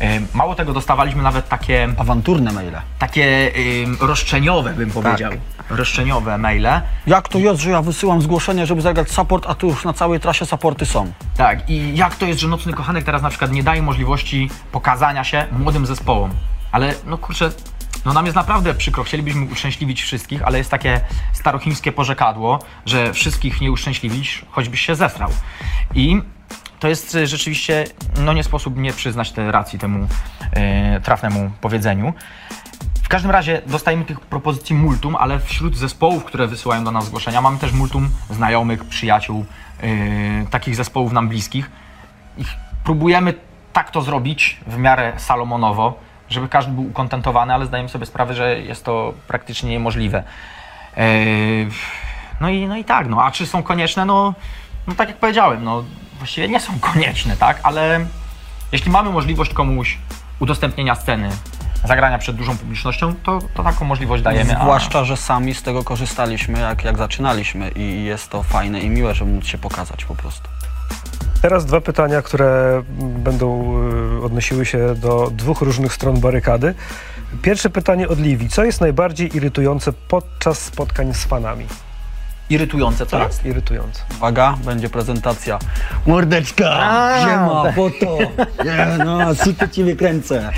E, Mało tego, dostawaliśmy nawet takie, Awanturne maile. takie ym, roszczeniowe, bym powiedział, roszczeniowe maile. Jak to jest, że ja wysyłam zgłoszenie, żeby zagrać support, a tu już na całej trasie supporty są? Tak, i jak to jest, że Nocny Kochanek teraz na przykład nie daje możliwości pokazania się młodym zespołom. Ale no kurczę, no nam jest naprawdę przykro, chcielibyśmy uszczęśliwić wszystkich, ale jest takie starochimskie porzekadło, że wszystkich nie uszczęśliwić, choćbyś się zesrał. I to jest e, rzeczywiście, no nie sposób nie przyznać tej racji temu e, trafnemu powiedzeniu. W każdym razie dostajemy tych propozycji multum, ale wśród zespołów, które wysyłają do nas zgłoszenia, mamy też multum znajomych, przyjaciół, yy, takich zespołów nam bliskich. Próbujemy tak to zrobić w miarę salomonowo, żeby każdy był ukontentowany, ale zdajemy sobie sprawę, że jest to praktycznie niemożliwe. Yy, no, i, no i tak, no, a czy są konieczne? No, no tak jak powiedziałem, no właściwie nie są konieczne, tak, ale jeśli mamy możliwość komuś udostępnienia sceny, zagrania przed dużą publicznością, to, to taką możliwość dajemy. a- Zwłaszcza, że sami z tego korzystaliśmy, jak, jak zaczynaliśmy i jest to fajne i miłe, żeby móc się pokazać po prostu. Teraz dwa pytania, które będą y, odnosiły się do dwóch różnych stron barykady. Pierwsze pytanie od Livi. Co jest najbardziej irytujące podczas spotkań z fanami? Irytujące, co jest? Irytujące. Uwaga, będzie prezentacja. Mordeczka! Siema, po to! Nie, no, super ci wykręcę.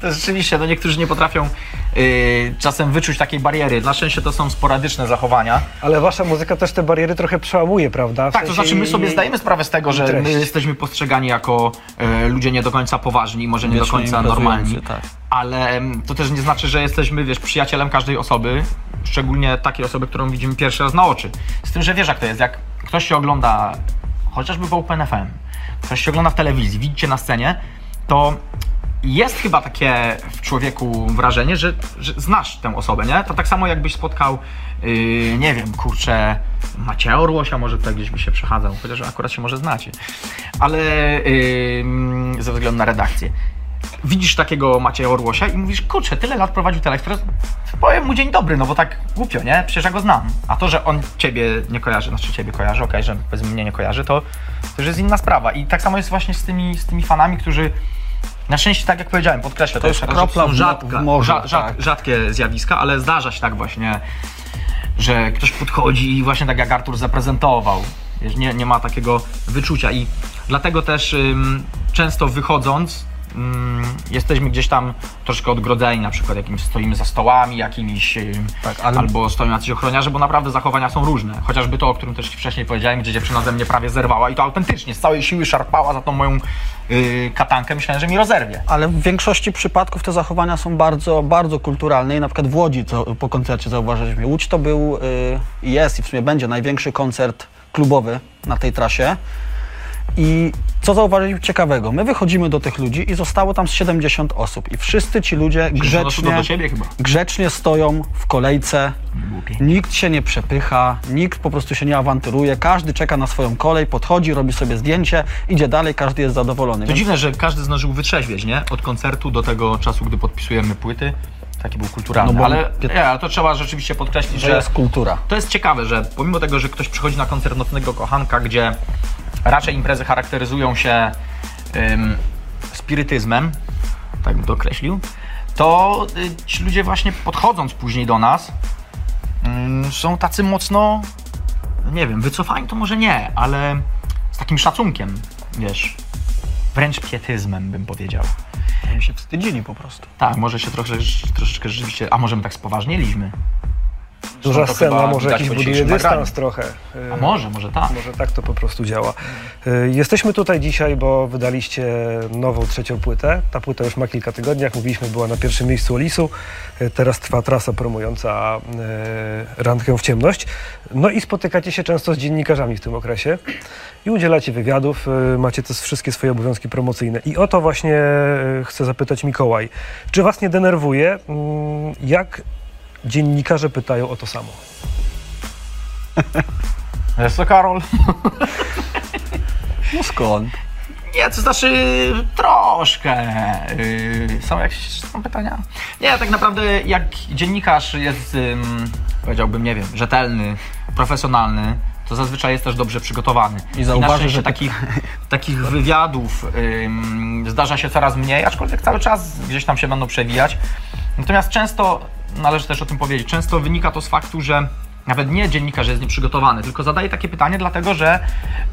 To rzeczywiście, no niektórzy nie potrafią yy, czasem wyczuć takiej bariery. Na szczęście to są sporadyczne zachowania. Ale wasza muzyka też te bariery trochę przełamuje, prawda? W Tak, to znaczy my sobie zdajemy sprawę z tego, że my jesteśmy postrzegani jako e, ludzie nie do końca poważni, może nie do Wiecznie końca normalni. tak. Ale em, to też nie znaczy, że jesteśmy, wiesz, przyjacielem każdej osoby, szczególnie takiej osoby, którą widzimy pierwszy raz na oczy. Z tym, że wiesz jak to jest, jak ktoś się ogląda chociażby w OpenFM, ktoś się ogląda w telewizji, widzicie na scenie, to jest chyba takie w człowieku wrażenie, że, że znasz tę osobę, nie? To tak samo jakbyś spotkał, yy, nie wiem, kurczę, Macieja Orłosia, może tutaj gdzieś by się przechadzał, chociaż akurat się może znacie, ale yy, ze względu na redakcję. Widzisz takiego Macieja Orłosia i mówisz, kurczę, tyle lat prowadził Teleekspres, powiem mu dzień dobry, no bo tak głupio, nie? Przecież ja go znam. A to, że on ciebie nie kojarzy, znaczy ciebie kojarzy, okej, że powiedzmy mnie nie kojarzy, to, to już jest inna sprawa. I tak samo jest właśnie z tymi, z tymi fanami, którzy na szczęście, tak jak powiedziałem, podkreślę, to, jest jeszcze raz, kropla to w rzadka, w morzu, rza, rzad, tak. rzadkie zjawiska, ale zdarza się tak właśnie, że ktoś podchodzi i właśnie tak jak Artur zaprezentował, nie, nie ma takiego wyczucia i dlatego też ym, często wychodząc ym, jesteśmy gdzieś tam troszkę odgrodzeni, na przykład jakimś stoimy za stołami jakimiś, ym, Tak, ale- albo stoją jacyś ochroniarze, bo naprawdę zachowania są różne. Chociażby to, o którym też wcześniej powiedziałem, gdzie dziewczyna ze mnie prawie zerwała i to autentycznie, z całej siły szarpała za tą moją yy, katankę, myślałem, że mi rozerwie. Ale w większości przypadków te zachowania są bardzo, bardzo kulturalne i na przykład w Łodzi co, po koncercie zauważyliśmy. Łódź to był y, i jest i w sumie będzie największy koncert klubowy na tej trasie. I co zauważyliśmy ciekawego? My wychodzimy do tych ludzi i zostało tam z 70 osób. I wszyscy ci ludzie grzecznie, do siebie chyba. grzecznie stoją w kolejce. Nikt się nie przepycha, nikt po prostu się nie awanturuje. Każdy czeka na swoją kolej, podchodzi, robi sobie zdjęcie, idzie dalej, każdy jest zadowolony. To Więc dziwne, że każdy zdążył wytrzeźwieć, nie? Od koncertu do tego czasu, gdy podpisujemy płyty. Taki był kulturalny. No bo ale nie, ale to trzeba rzeczywiście podkreślić, to że jest kultura. to jest ciekawe, że pomimo tego, że ktoś przychodzi na koncert Nocnego Kochanka, gdzie raczej imprezy charakteryzują się ym, spirytyzmem, tak bym to określił, to y, ci ludzie właśnie podchodząc później do nas ym, są tacy mocno, nie wiem, wycofani to może nie, ale z takim szacunkiem, wiesz, wręcz pietyzmem bym powiedział. Oni się wstydzili po prostu. Tak, może się trochę, troszeczkę rzeczywiście, a może my tak spoważnieliśmy. Duża chyba scena może widać jakiś buduje dystans trochę. A może, może tak. Może tak to po prostu działa. Y, Jesteśmy tutaj dzisiaj, bo wydaliście nową trzecią płytę. Ta płyta już ma kilka tygodni, jak mówiliśmy, była na pierwszym miejscu Olisu. Y, Teraz trwa trasa promująca y, randkę w ciemność. No i spotykacie się często z dziennikarzami w tym okresie i udzielacie wywiadów, macie te wszystkie swoje obowiązki promocyjne. I o to właśnie chcę zapytać Mikołaj. Czy was nie denerwuje, mm, jak dziennikarze pytają o to samo? Jest to Karol? No skąd? Nie, to znaczy troszkę. Yy, są jakieś są pytania? Nie, tak naprawdę jak dziennikarz jest, ym, powiedziałbym, nie wiem, rzetelny, profesjonalny, to zazwyczaj jest też dobrze przygotowany. I zauważy, szczęście że- takich, takich wywiadów ym, zdarza się coraz mniej, aczkolwiek cały czas gdzieś tam się będą przewijać. Natomiast często, należy też o tym powiedzieć, często wynika to z faktu, że nawet nie dziennikarz jest nieprzygotowany, tylko zadaje takie pytanie, dlatego że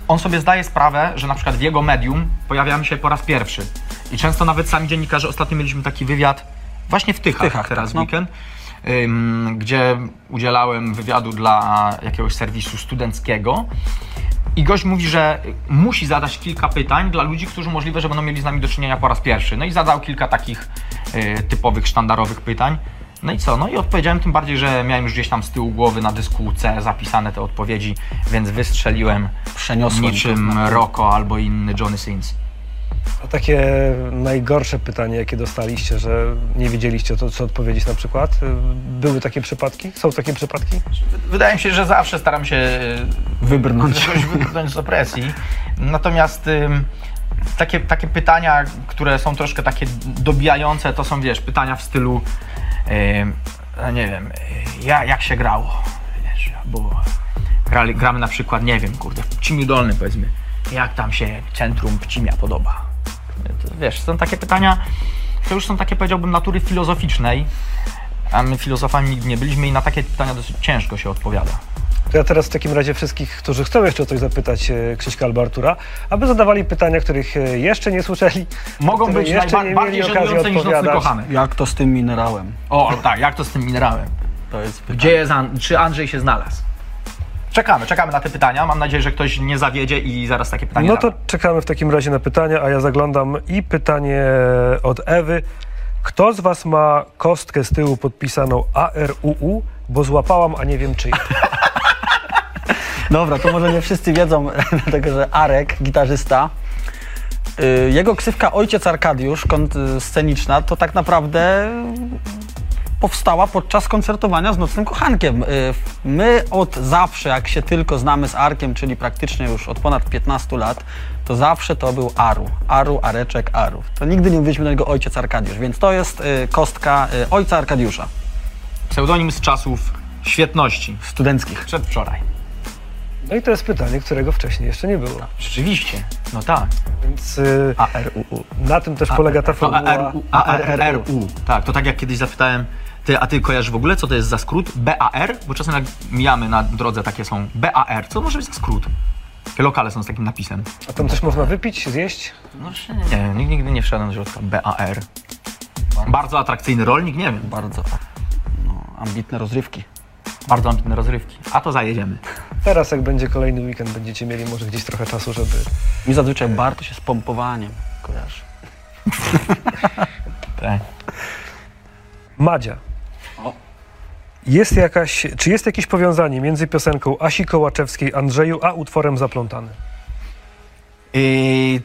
on sobie zdaje sprawę, że na przykład w jego medium pojawiamy się po raz pierwszy. I często nawet sami dziennikarze, ostatnio mieliśmy taki wywiad właśnie w Tychach, Tychach, teraz tak, w no. weekend, gdzie udzielałem wywiadu dla jakiegoś serwisu studenckiego. I gość mówi, że musi zadać kilka pytań dla ludzi, którzy możliwe, że będą mieli z nami do czynienia po raz pierwszy. No i zadał kilka takich y, typowych, sztandarowych pytań. No i co? No i odpowiedziałem tym bardziej, że miałem już gdzieś tam z tyłu głowy na dysku C zapisane te odpowiedzi, więc wystrzeliłem Przeniosłem niczym Rocco albo inny Johnny Sins. A takie najgorsze pytanie, jakie dostaliście, że nie wiedzieliście, to co odpowiedzieć na przykład? Były takie przypadki? Są takie przypadki? Wydaje mi się, że zawsze staram się Wybrnąć. jakoś wybrnąć z opresji. Natomiast ym, takie, takie pytania, które są troszkę takie dobijające, to są, wiesz, pytania w stylu ym, no nie wiem, y, ja, jak się grało, wiesz, bo grali, gramy na przykład, nie wiem, kurde, w Pcimiu Dolnym powiedzmy, jak tam się centrum Pcimia podoba. Wiesz, są takie pytania, to już są takie, powiedziałbym, natury filozoficznej, a my filozofami nigdy nie byliśmy i na takie pytania dosyć ciężko się odpowiada. To ja teraz w takim razie wszystkich, którzy chcą jeszcze o coś zapytać e, Krzyśka albo Artura, aby zadawali pytania, których e, jeszcze nie słyszeli, Mogą być jeszcze najba- nie bardziej żenujące niż nocny kochanek. Jak to z tym minerałem? O, tak, jak to z tym minerałem? To jest pytanie. Gdzie jest An- czy Andrzej się znalazł? Czekamy, czekamy na te pytania. Mam nadzieję, że ktoś nie zawiedzie i zaraz takie pytanie No to da. czekamy w takim razie na pytania, a ja zaglądam i pytanie od Ewy. Kto z was ma kostkę z tyłu podpisaną ARUU, bo złapałam, a nie wiem czyj. Dobra, to może nie wszyscy wiedzą, dlatego że Arek, gitarzysta, y, jego ksywka Ojciec Arkadiusz, kont- sceniczna, to tak naprawdę powstała podczas koncertowania z Nocnym Kochankiem. Y, My od zawsze, jak się tylko znamy z Arkiem, czyli praktycznie już od ponad 15 lat, to zawsze to był Aru. Aru, Areczek, Aru. To nigdy nie mówiliśmy do niego Ojciec Arkadiusz, więc to jest y, kostka y, Ojca Arkadiusza, Pseudonim z czasów świetności. studenckich. Przedwczoraj. No i to jest pytanie, którego wcześniej jeszcze nie było. Rzeczywiście. No tak. Więc y, ARUU. na tym też polega ta formuła. ARU. ARRU. Tak, to tak jak kiedyś zapytałem, ty, a ty kojarzysz w ogóle, co to jest za skrót? BAR? Bo czasem jak mijamy na drodze takie są BAR. Co to może być za skrót? Lokale są z takim napisem. A tam coś można wypić, zjeść? No nie, nie, nigdy- nigdy nie wszedłem do środka. BAR. Bardzo atrakcyjny rolnik, nie wiem. Bardzo no, ambitne rozrywki. Bardzo ambitne rozrywki. A to zajedziemy. Teraz jak będzie kolejny weekend, będziecie mieli może gdzieś trochę czasu, żeby... Mi zazwyczaj bardzo się z pompowaniem kojarzy. Tak. Madzia. Jest jakaś, czy jest jakieś powiązanie między piosenką Asi Kołaczewskiej Andrzeju, a utworem Zaplątany? Yy,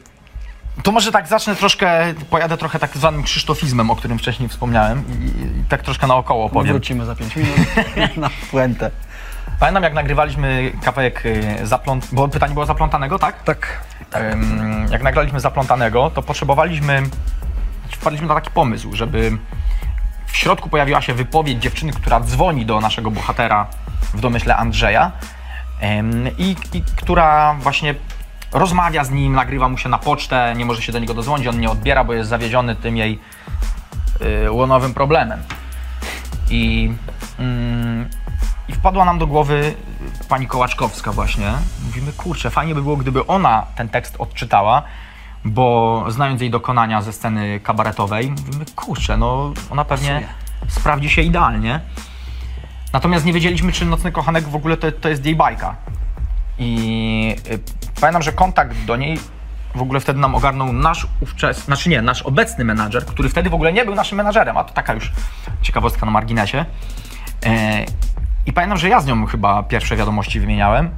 to może tak zacznę troszkę, pojadę trochę tak zwanym krzysztofizmem, o którym wcześniej wspomniałem i, i tak troszkę naokoło opowiem. Wrócimy za 5 minut na puentę. Pamiętam jak nagrywaliśmy kawałek y, zapląt... bo pytanie było zaplątanego, tak? Tak. Ym, jak nagraliśmy zaplątanego, to potrzebowaliśmy, wpadliśmy na taki pomysł, żeby w środku pojawiła się wypowiedź dziewczyny, która dzwoni do naszego bohatera w domyśle Andrzeja i, i która właśnie rozmawia z nim, nagrywa mu się na pocztę, nie może się do niego dozwonić, on nie odbiera, bo jest zawiedziony tym jej y, łonowym problemem. I, mm, I wpadła nam do głowy pani Kołaczkowska właśnie. Mówimy, kurczę, fajnie by było, gdyby ona ten tekst odczytała, bo znając jej dokonania ze sceny kabaretowej, mówimy, kurczę, no ona pewnie sprawdzi się idealnie. Natomiast nie wiedzieliśmy, czy Nocny Kochanek w ogóle to, to jest jej bajka. I y, pamiętam, że kontakt do niej w ogóle wtedy nam ogarnął nasz ówczesny, znaczy nie, nasz obecny menadżer, który wtedy w ogóle nie był naszym menadżerem, a to taka już ciekawostka na marginesie. E, I pamiętam, że ja z nią chyba pierwsze wiadomości wymieniałem.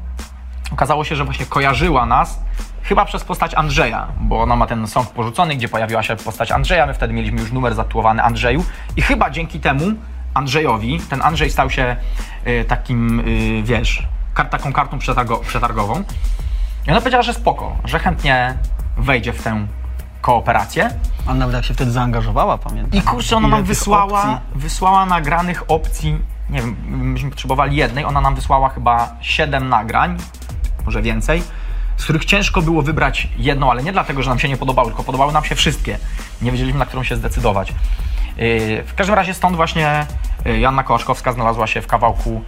Okazało się, że właśnie kojarzyła nas chyba przez postać Andrzeja, bo ona ma ten song porzucony, gdzie pojawiła się postać Andrzeja. My wtedy mieliśmy już numer zatytułowany Andrzeju i chyba dzięki temu Andrzejowi, ten Andrzej stał się y, takim, y, wiesz, taką kartą przetargo- przetargową. I ona powiedziała, że spoko, że chętnie wejdzie w tę kooperację. A nawet jak się wtedy zaangażowała, pamiętam. I kurczę, ona Ile nam wysłała, opcji. wysłała nagranych opcji, nie wiem, myśmy potrzebowali jednej, ona nam wysłała chyba 7 nagrań, może więcej, z których ciężko było wybrać jedną, ale nie dlatego, że nam się nie podobały, tylko podobały nam się wszystkie. Nie wiedzieliśmy, na którą się zdecydować. Yy, W każdym razie stąd właśnie yy, Joanna Kołaszkowska znalazła się w kawałku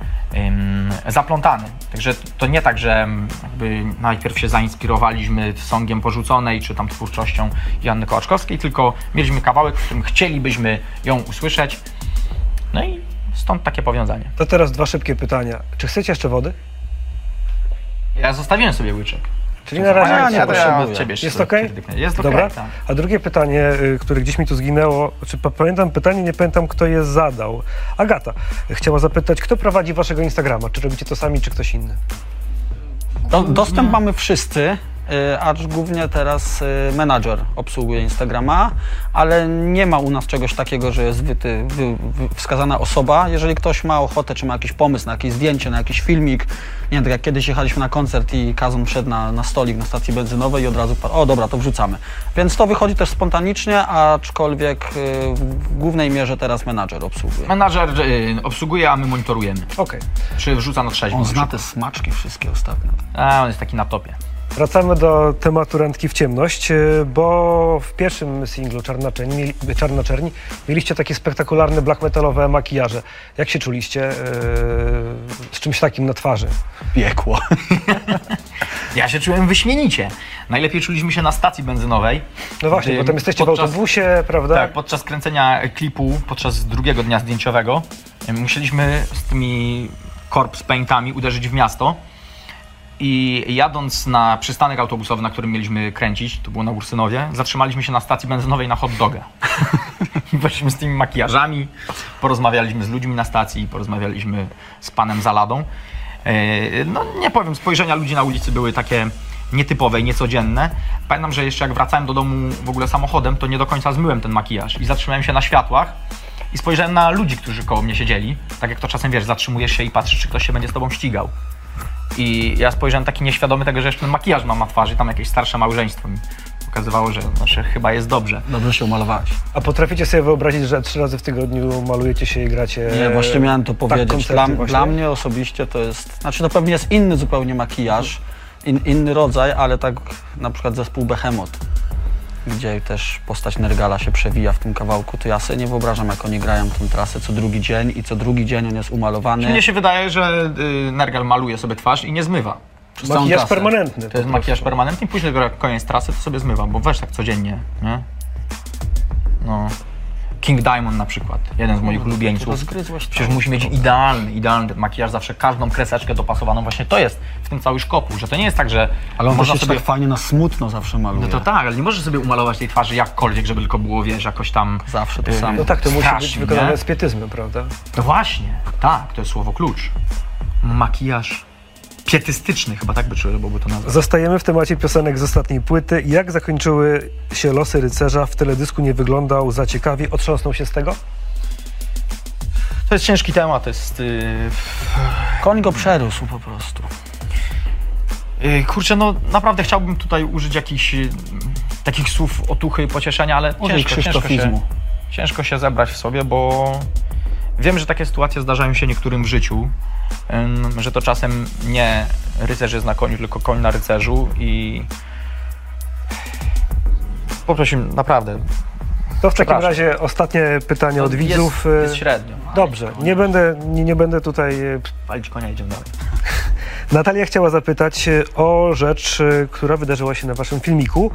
Zaplątany. Także to nie tak, że jakby najpierw się zainspirowaliśmy songiem Porzuconej, czy tam twórczością Joanny Kołaczkowskiej, tylko mieliśmy kawałek, w którym chcielibyśmy ją usłyszeć. No i stąd takie powiązanie. To teraz dwa szybkie pytania. Czy chcecie jeszcze wody? Ja zostawiłem sobie łyczek. Czyli na razie A, nie ja potrzebuję. od ciebie jeszcze Jest pierdyknę. Jest okej, Dobra. tak. A drugie pytanie, y, które gdzieś mi tu zginęło, czy pa- pamiętam pytanie, nie pamiętam kto je zadał. Agata chciała zapytać, kto prowadzi waszego Instagrama? Czy robicie to sami, czy ktoś inny? Do, dostęp mamy wszyscy, acz głównie teraz y, menadżer obsługuje Instagrama, ale nie ma u nas czegoś takiego, że jest wyty, wy, wy, wskazana osoba. Jeżeli ktoś ma ochotę, czy ma jakiś pomysł na jakieś zdjęcie, na jakiś filmik, nie wiem, tak jak kiedyś jechaliśmy na koncert i Kazum wszedł na, na stolik na stacji benzynowej i od razu, o dobra, to wrzucamy. Więc to wychodzi też spontanicznie, aczkolwiek y, w głównej mierze teraz menadżer obsługuje. Menadżer y, obsługuje, a my monitorujemy. Okej. Czy wrzuca na trzeźwo. On na zna te smaczki wszystkie ostatnio. A, on jest taki na topie. Wracamy do tematu Randki w ciemność, y, bo w pierwszym singlu Czarna Czerń, mieli- Czarna Czerni mieliście takie spektakularne black metalowe makijaże. Jak się czuliście y, z czymś takim na twarzy? Piekło. Ja się czułem wyśmienicie. Najlepiej czuliśmy się na stacji benzynowej. No właśnie, bo tam jesteście w podczas- autobusie, prawda? Tak, podczas kręcenia klipu, podczas drugiego dnia zdjęciowego, musieliśmy z tymi corpse paintami uderzyć w miasto. I jadąc na przystanek autobusowy, na którym mieliśmy kręcić, to było na Ursynowie, zatrzymaliśmy się na stacji benzynowej na hot doga. Z tymi makijażami, porozmawialiśmy z ludźmi na stacji, porozmawialiśmy z panem Zaladą. E, No nie powiem, spojrzenia ludzi na ulicy były takie nietypowe i niecodzienne. Pamiętam, że jeszcze jak wracałem do domu w ogóle samochodem, to nie do końca zmyłem ten makijaż i zatrzymałem się na światłach i spojrzałem na ludzi, którzy koło mnie siedzieli. Tak jak to czasem wiesz, zatrzymujesz się i patrzysz, czy ktoś się będzie z tobą ścigał. I ja spojrzałem taki nieświadomy tego, że jeszcze ten makijaż mam na twarzy, tam jakieś starsze małżeństwo mi pokazywało, że, że chyba jest dobrze. Dobrze się umalowałeś. A potraficie sobie wyobrazić, że trzy razy w tygodniu malujecie się i gracie... Nie, właśnie miałem to tak, powiedzieć. koncerty dla, dla mnie osobiście to jest, znaczy to pewnie jest inny zupełnie makijaż, in, inny rodzaj, ale tak na przykład zespół Behemoth, gdzie też postać Nergala się przewija w tym kawałku, to ja sobie nie wyobrażam, jak oni grają tę trasę co drugi dzień i co drugi dzień on jest umalowany. Mnie się wydaje, że y, Nergal maluje sobie twarz i nie zmywa. przez Makijaż trasę. permanentny. To jest makijaż permanentny i później jak koniec trasy to sobie zmywa, bo weź tak codziennie, nie? No. King Diamond na przykład, jeden z moich ulubieńców. Rozgryzłeś Przecież musi mieć idealny, idealny ten makijaż, zawsze każdą kreseczkę dopasowaną. Właśnie to jest w tym cały szkopu, że to nie jest tak, że Ale on można sobie... tak fajnie na smutno zawsze maluje. No to tak, ale nie możesz sobie umalować tej twarzy jakkolwiek, żeby tylko było, wiesz, jakoś tam... Zawsze to yy, samo. No tak, to musi być wykonane nie? z pietyzmem, prawda? No właśnie, tak, to jest słowo klucz. Makijaż pietystyczny, chyba tak by trzeba byłoby to nazwać. Zostajemy w temacie piosenek z ostatniej płyty. Jak zakończyły się losy rycerza? W teledysku nie wyglądał za ciekawie. Otrząsnął się z tego? To jest ciężki temat, to jest... Yy, Koń go przerósł po prostu. yy, kurczę, no naprawdę chciałbym tutaj użyć jakichś yy, takich słów otuchy i pocieszenia, ale Użyj ciężko, ciężko się, ciężko się zebrać w sobie, bo wiem, że takie sytuacje zdarzają się niektórym w życiu, że to czasem nie rycerz jest na koniu, tylko koń na rycerzu i poprosił naprawdę. To w takim razie ostatnie pytanie od widzów. Jest, jest średnio. Dobrze, nie będę, nie, nie będę tutaj. e, Palić konia, idziemy dalej. Natalia chciała zapytać e, o rzecz, e, która wydarzyła się na waszym filmiku.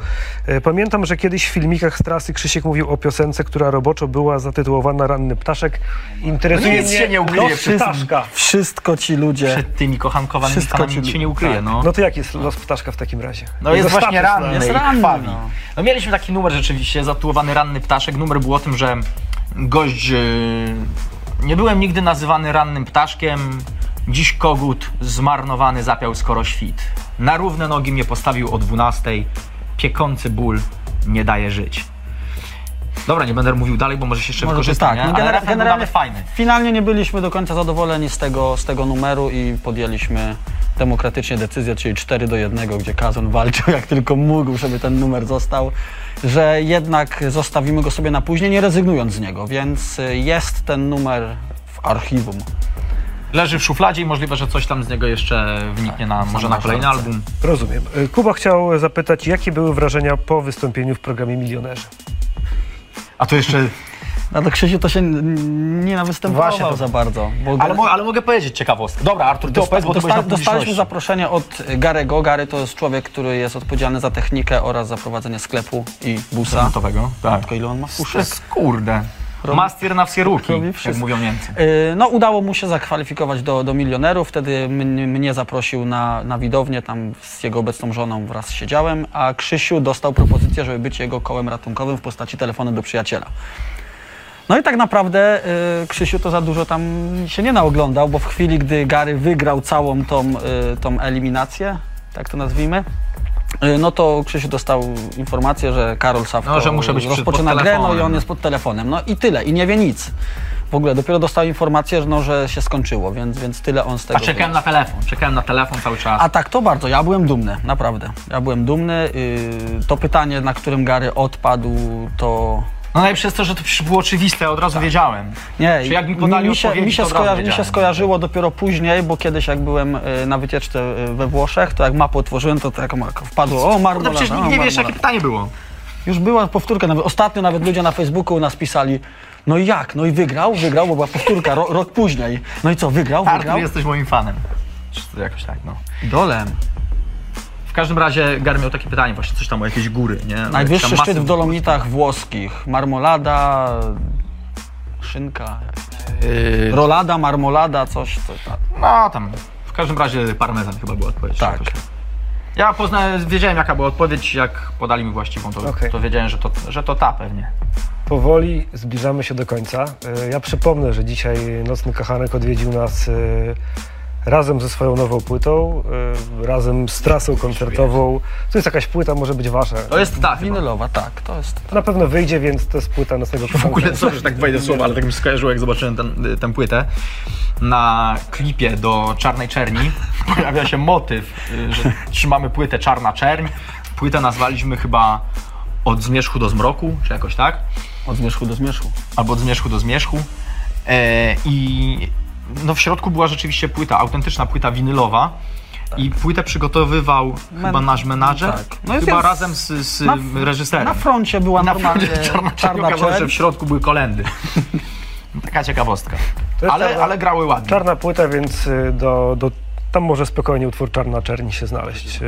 Pamiętam, że kiedyś w filmikach z trasy Krzysiek mówił o piosence, która roboczo była zatytułowana Ranny Ptaszek. Interesuje No nic mnie się nie ukryje los tym. ptaszka. Wszystko ci ludzie. Przed tymi kochankowanymi Wszystko fanami ci- nic się nie ukryje, tak. no. No to jaki jest los ptaszka w takim razie? No jest właśnie ranny. Jest ranny, no. No mieliśmy taki numer rzeczywiście, zatytułowany Ranny Ptaszek. Numer był o tym, że gość... e, Nie byłem nigdy nazywany rannym ptaszkiem. Dziś kogut zmarnowany zapiał skoro świt. Na równe nogi mnie postawił o 12. Piekący ból nie daje żyć. Dobra, nie będę mówił dalej, bo może się jeszcze Może tak. nie? Ale refren generalnie- fajny. Finalnie nie byliśmy do końca zadowoleni z tego, z tego numeru i podjęliśmy demokratycznie decyzję, czyli 4 do 1, gdzie Kazon walczył jak tylko mógł, żeby ten numer został, że jednak zostawimy go sobie na później, nie rezygnując z niego, więc y, jest ten numer w archiwum. Leży w szufladzie i możliwe, że coś tam z niego jeszcze wyniknie na, może na kolejny album. Rozumiem. E, Kuba chciał zapytać, jakie były wrażenia po wystąpieniu w programie Milionerzy? A to jeszcze No to Krzysiu to się nie nawystępował Właśnie to- za bardzo. Bo Ale, mo- ale mogę powiedzieć ciekawostkę. Dobra, Artur, ty opowiedz, bo dosta- dostaliśmy zaproszenie od Garego. Gary to jest człowiek, który jest odpowiedzialny za technikę oraz za prowadzenie sklepu i busa. Gotowego. Tak. Tylko ile on ma puszek? Mastier na wsie ruki, jak mówią Niemcy. Yy, No, udało mu się zakwalifikować do, do milionerów. Wtedy mnie, zaprosił na, na widownię, tam z jego obecną żoną wraz siedziałem, a Krzysiu dostał propozycję, żeby być jego kołem ratunkowym w postaci telefonu do przyjaciela. No i tak naprawdę y, Krzysiu to za dużo tam się nie naoglądał, bo w chwili, gdy Gary wygrał całą tą, y, tą eliminację, tak to nazwijmy, no to Krzysiu dostał informację, że Karol Sawko No, że muszę być rozpoczyna grę, no i on jest pod telefonem. No i tyle, i nie wie nic. W ogóle dopiero dostał informację, że, no, że się skończyło, więc, więc tyle on z tego A czekałem na telefon, czekałem na telefon cały czas. A tak, to bardzo. Ja byłem dumny, naprawdę. Ja byłem dumny. Yy, to pytanie, na którym Gary odpadł, to... No najlepsze jest to, że to przecież było oczywiste, od razu wiedziałem. Nie, Czy jak mi podali mi, się, mi, się skojarzy, mi się skojarzyło dopiero później, bo kiedyś jak byłem y, na wycieczce y, we Włoszech, to jak mapę otworzyłem, to tak wpadło, o No marmolada, przecież o, nikt nie wiesz, marmolada. jakie pytanie było. Już była powtórka, nawet, ostatnio nawet ludzie na Facebooku u nas pisali, no i jak, no i wygrał, wygrał, bo była powtórka ro, rok później. No i co, wygrał, wygrał? Artur, jesteś moim fanem. Czy to jakoś tak, no. Idolem. W każdym razie Gary miał takie pytanie właśnie, coś tam o jakieś góry, nie? Najwyższy tam szczyt w Dolomitach włoskich. Marmolada, szynka, Yy, rolada, marmolada, coś, coś tak. No tam, w każdym razie parmezan chyba była odpowiedź. Tak. jakoś Ja poznałem, wiedziałem jaka była odpowiedź, jak podali mi właściwą, to, Okej. to wiedziałem, że to, że to ta pewnie. Powoli zbliżamy się do końca. E, Ja przypomnę, że dzisiaj Nocny Kochanek odwiedził nas e, razem ze swoją nową płytą, e, razem z trasą koncertową. To jest jakaś płyta, może być wasza. To jest ta. Winylowa, tak, to jest. To na pewno wyjdzie, więc to jest płyta Nocnego W ogóle, sorry, że tak wejdę w słowo, ale tak mi się skojarzyło, jak zobaczyłem ten, tę płytę. Na klipie do Czarnej Czerni pojawia się motyw, y, że trzymamy płytę Czarna Czerń. Płytę nazwaliśmy chyba Od zmierzchu do zmroku, czy jakoś tak? Od zmierzchu do zmierzchu. albo od zmierzchu do zmierzchu. E, I no w środku była rzeczywiście płyta, autentyczna płyta winylowa. I płytę przygotowywał chyba nasz menadżer, tak. No chyba jest- razem z, z na- reżyserem. Na froncie była Na normalnie froncie czarna, czarna czarna że w środku były kolendy. Taka ciekawostka. Ale, czarna- ale grały ładnie. Czarna płyta, więc y, do, do, tam może spokojnie utwór Czarna Czerni się znaleźć.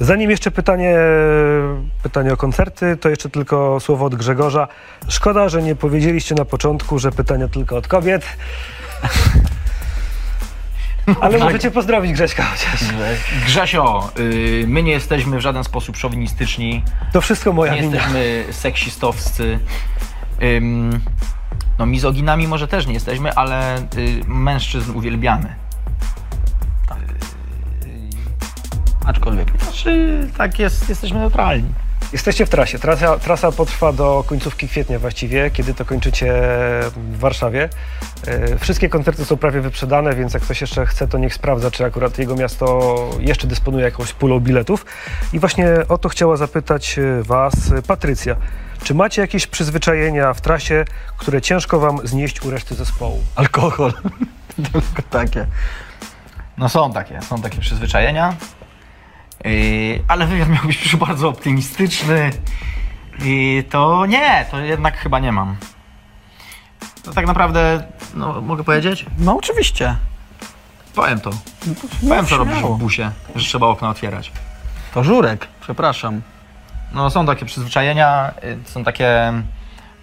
Zanim jeszcze pytanie, pytanie o koncerty, to jeszcze tylko słowo od Grzegorza. Szkoda, że nie powiedzieliście na początku, że pytania tylko od kobiet. Ale możecie pozdrowić Grześka chociaż. Grzesio, y, my nie jesteśmy w żaden sposób szowinistyczni, To wszystko moja nie wina. jesteśmy seksistowscy. Ym, no mizoginami może też nie jesteśmy, ale y, mężczyzn uwielbiamy. Aczkolwiek nie. Czy tak jest, jesteśmy neutralni. Jesteście w trasie. Trasa, trasa potrwa do końcówki kwietnia właściwie, kiedy to kończycie w Warszawie. E, Wszystkie koncerty są prawie wyprzedane, więc jak ktoś jeszcze chce, to niech sprawdza, czy akurat jego miasto jeszcze dysponuje jakąś pulą biletów. I właśnie o to chciała zapytać e, Was e, Patrycja. Czy macie jakieś przyzwyczajenia w trasie, które ciężko Wam znieść u reszty zespołu? Alkohol. Tylko takie. No są takie, są takie przyzwyczajenia. Yy, ale wywiad miał być bardzo optymistyczny. I to nie, to jednak chyba nie mam. To tak naprawdę, no mogę powiedzieć? No oczywiście. Powiem to. No, Powiem co robisz w busie, że trzeba okno otwierać. To żurek, przepraszam. No są takie przyzwyczajenia, y, są takie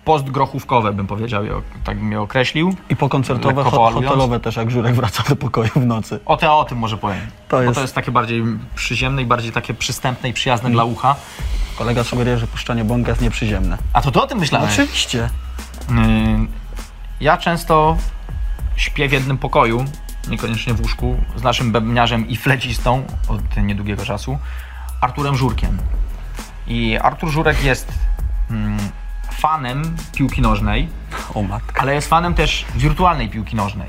postgrochówkowe bym powiedział, tak bym je określił. I pokoncertowe, hotelowe też, jak żurek wraca do pokoju w nocy. O, te, o tym może powiem. To Bo jest- to jest takie bardziej przyziemne i bardziej takie przystępne i przyjazne dla ucha. Kolega sugeruje, że puszczanie bąka jest nieprzyziemne. A to ty o tym myślałem? Oczywiście. Yy, Ja często śpię w jednym pokoju, niekoniecznie w łóżku, z naszym bębniarzem i flecistą od niedługiego czasu, Arturem Żurkiem. I Artur Żurek jest mm, fanem piłki nożnej, O matka. ale jest fanem też wirtualnej piłki nożnej.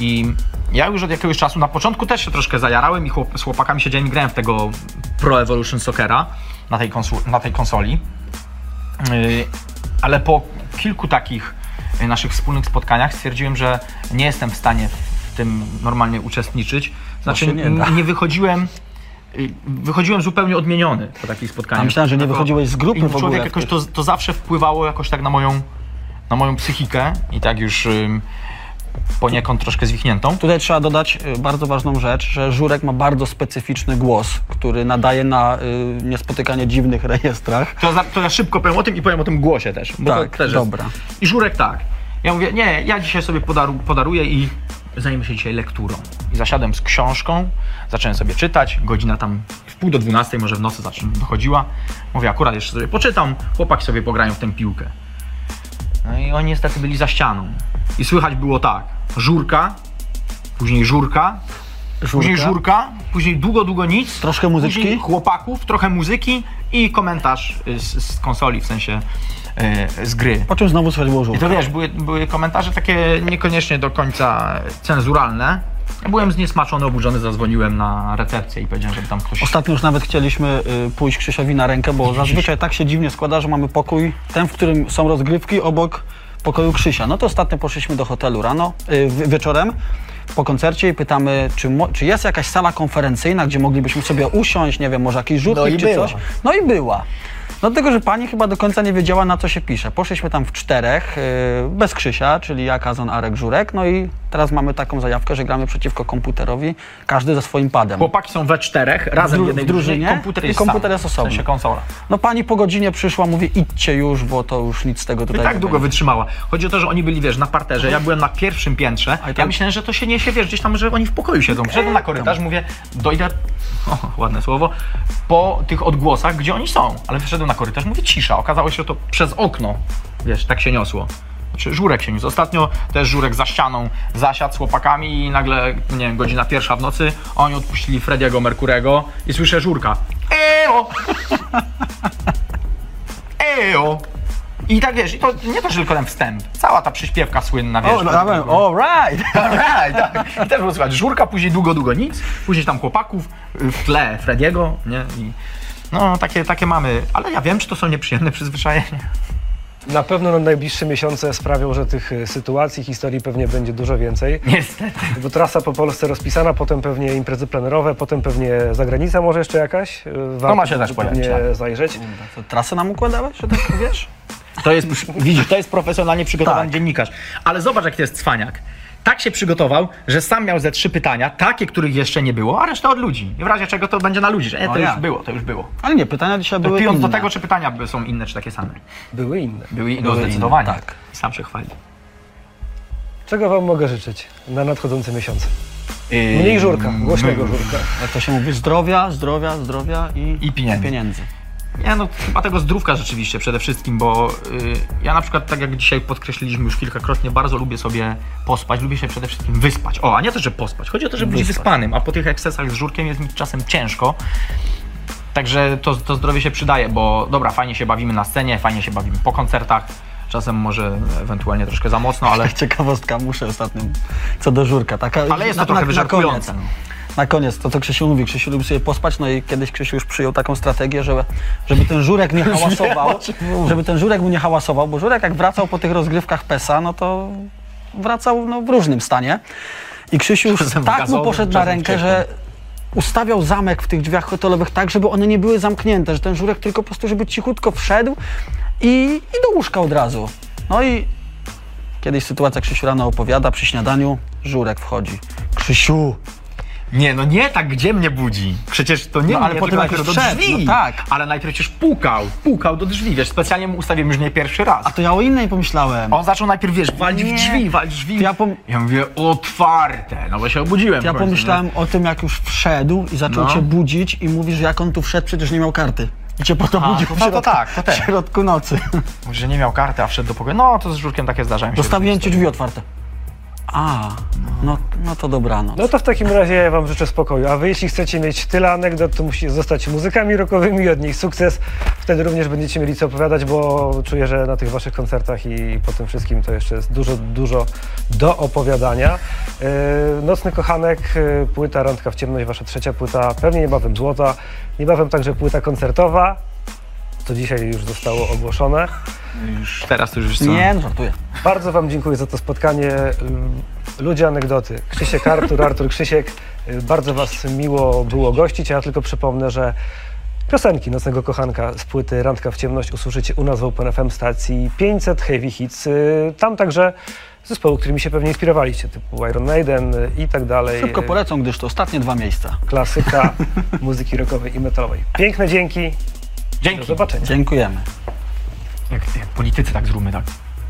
I ja już od jakiegoś czasu, na początku też się troszkę zajarałem i chłop, z chłopakami siedziałem i grałem w tego Pro Evolution Soccera na tej, na tej konsoli. Yy, ale po kilku takich yy, naszych wspólnych spotkaniach stwierdziłem, że nie jestem w stanie w tym normalnie uczestniczyć. Znaczy nie nie wychodziłem wychodziłem zupełnie odmieniony po takich spotkaniach. A myślałem, że nie wychodziłeś z grupy w ogóle człowiek jakoś to, to zawsze wpływało jakoś tak na moją, na moją psychikę i tak już poniekąd troszkę zwichniętą. Tutaj trzeba dodać y, bardzo ważną rzecz, że żurek ma bardzo specyficzny głos, który nadaje na y, niespotykanie dziwnych rejestrach. To, za- to ja szybko powiem o tym i powiem o tym głosie też. Tak, też dobra. Jest. I Żurek tak. Ja mówię, nie, ja dzisiaj sobie podaru, podaruję i zajmę się dzisiaj lekturą. I zasiadłem z książką, zacząłem sobie czytać, godzina tam w pół do dwunastej, może w nocy zaczę- dochodziła. Mówię, akurat jeszcze sobie poczytam, chłopaki sobie pograją w tę piłkę. No i oni niestety byli za ścianą. I słychać było tak, żurka, później żurka, później żurka, później długo, długo nic. Troszkę muzyczki? Później chłopaków, trochę muzyki i komentarz y, z, z konsoli, w sensie z gry. Po czym znowu słychać było I żurka. to wiesz, były, były komentarze takie niekoniecznie do końca cenzuralne. Ja byłem zniesmaczony, oburzony, zadzwoniłem na recepcję i powiedziałem, żeby tam ktoś... Ostatnio już nawet chcieliśmy y, pójść Krzysiowi na rękę, bo zazwyczaj tak się dziwnie składa, że mamy pokój, ten, w którym są rozgrywki, obok pokoju Krzysia. No to ostatnio poszliśmy do hotelu rano, y, wi- wieczorem, po koncercie i pytamy, czy, czy jest jakaś sala konferencyjna, gdzie moglibyśmy sobie usiąść, nie wiem, może jakiś rzutnik No i czy była. coś. No i była. Dlatego, że pani chyba do końca nie wiedziała, na co się pisze. Poszliśmy tam w czterech, yy, bez Krzysia, czyli ja, Kazan, Arek, Żurek. No i teraz mamy taką zajawkę, że gramy przeciwko komputerowi, każdy ze swoim padem. Chłopaki są we czterech, razem w jednej w drużynie komputer i jest komputer sam, jest osobny. W sensie konsola. No pani po godzinie przyszła, mówi idźcie już, bo to już nic z tego I tutaj tak nie długo wytrzymała. Chodzi o to, że oni byli, wiesz, na parterze, ja byłem na pierwszym piętrze. A i Ja tam- myślałem, że to się niesie, wiesz, gdzieś tam, że oni w pokoju siedzą. Wszedłem na korytarz, mówię, dojdę, o, ładne słowo, po tych odgłosach, gdzie oni są. Ale wyszedłem na korytarz, mówię, cisza. Okazało się, że to przez okno, wiesz, tak się niosło. Znaczy, żurek się niósł. Ostatnio też żurek za ścianą zasiadł z chłopakami i nagle, nie wiem, godzina pierwsza w nocy, oni odpuścili Frediego Merkurego i słyszę żurka. Eo! Eo! I tak wiesz, i to nie to, że tylko ten wstęp. Cała ta przyśpiewka słynna, wiesz. O, no, ja byłem, all right. Alright, tak. I też było słychać żurka, później długo, długo nic, później tam chłopaków, w tle Frediego, nie? I no, takie, takie mamy, ale ja wiem, czy to są nieprzyjemne przyzwyczajenia. Na pewno na najbliższe miesiące sprawią, że tych y, sytuacji, historii pewnie będzie dużo więcej. Niestety. Bo trasa po Polsce rozpisana, potem pewnie imprezy plenerowe, potem pewnie zagranica może jeszcze jakaś. y, Warto ma się też pewnie pojawić, zajrzeć. To trasę nam układałeś, że tak wiesz? To jest, widzisz, to jest profesjonalnie przygotowany Tak. dziennikarz. Ale zobacz, jak to jest cwaniak. Tak się przygotował, że sam miał ze trzy pytania, takie, których jeszcze nie było, a reszta od ludzi. I w razie czego to będzie na ludzi, że e, to już było, to już było. Ale nie, pytania dzisiaj były Pijąc do inne. tego, czy pytania są inne, czy takie same. Były inne. Były inne, Były zdecydowanie. inne, tak. Sam się chwali. Czego wam mogę życzyć na nadchodzące miesiące? Mniej żurka, głośnego żurka. Jak to się mówi, zdrowia, zdrowia, zdrowia i, I pieniędzy. pieniędzy. Nie, no chyba tego zdrówka rzeczywiście przede wszystkim, bo y, ja na przykład, tak jak dzisiaj podkreśliliśmy już kilkakrotnie, bardzo lubię sobie pospać, lubię się przede wszystkim wyspać. O, a nie to, że pospać, chodzi o to, żeby być Wyspać. wyspanym, a po tych ekscesach z żurkiem jest mi czasem ciężko. Także to, to zdrowie się przydaje, bo dobra, fajnie się bawimy na scenie, fajnie się bawimy po koncertach, czasem może ewentualnie troszkę za mocno, ale, Ciekawostka, muszę ostatnio co do żurka. Taka, ale jest to na, trochę na, na koniec, na koniec, to co Krzysiu mówi, Krzysiu lubi sobie pospać, no i kiedyś Krzysiu już przyjął taką strategię, żeby, żeby ten żurek nie hałasował, żeby ten żurek mu nie hałasował, bo żurek jak wracał po tych rozgrywkach PESA, no to wracał no, w różnym stanie. I Krzysiu już Czasem tak mu poszedł na rękę, że ustawiał zamek w tych drzwiach hotelowych tak, żeby one nie były zamknięte, że ten żurek tylko po prostu, żeby cichutko wszedł i, i do łóżka od razu. No i kiedyś sytuacja Krzysiu rano opowiada przy śniadaniu, żurek wchodzi. Krzysiu, Nie, no nie tak, gdzie mnie budzi. Przecież to nie No, ale mnie, potem najpierw do drzwi. no tak. Ale najpierw przecież pukał, pukał do drzwi, wiesz, specjalnie mu ustawiłem już nie pierwszy raz. a to ja o innej pomyślałem. On zaczął najpierw, wiesz, walić w drzwi, walić w drzwi. Ja pom- ja mówię, otwarte, no bo się obudziłem. Ja końcu, pomyślałem o tym, jak już wszedł i zaczął No. cię budzić i mówisz, jak on tu wszedł, przecież nie miał karty. I cię po to budził no to tak, to ten. w środku nocy. Mówi, że nie miał karty, a wszedł do pokoju. No, to z żurkiem takie zdarzają się. Zostawiłem ci drzwi otwarte. A, no, no to dobranoc. No to w takim razie ja wam życzę spokoju. A wy jeśli chcecie mieć tyle anegdot, to musicie zostać muzykami rockowymi i odnieść sukces. Wtedy również będziecie mieli co opowiadać, bo czuję, że na tych waszych koncertach i po tym wszystkim to jeszcze jest dużo, dużo do opowiadania. Yy, Nocny Kochanek, yy, płyta Randka w ciemność, wasza trzecia płyta, pewnie niebawem złota, niebawem także płyta koncertowa. To dzisiaj już zostało ogłoszone. Już teraz to już co. Nie, no żartuję. Bardzo Wam dziękuję za to spotkanie. Ludzie anegdoty. Krzysiek Artur, Artur Krzysiek. Bardzo Was miło było gościć. Ja tylko przypomnę, że piosenki Nocnego Kochanka z płyty Randka w ciemność usłyszycie u nas w OpenFM stacji 500 Heavy Hits. Tam także zespoły, którymi się pewnie inspirowaliście, typu Iron Maiden i tak dalej. Szybko polecą, gdyż to ostatnie dwa miejsca. Klasyka muzyki rockowej i metalowej. Piękne dzięki. Do Dzięki. zobaczenia. Dziękujemy. Jak, jak politycy tak zróbmy tak.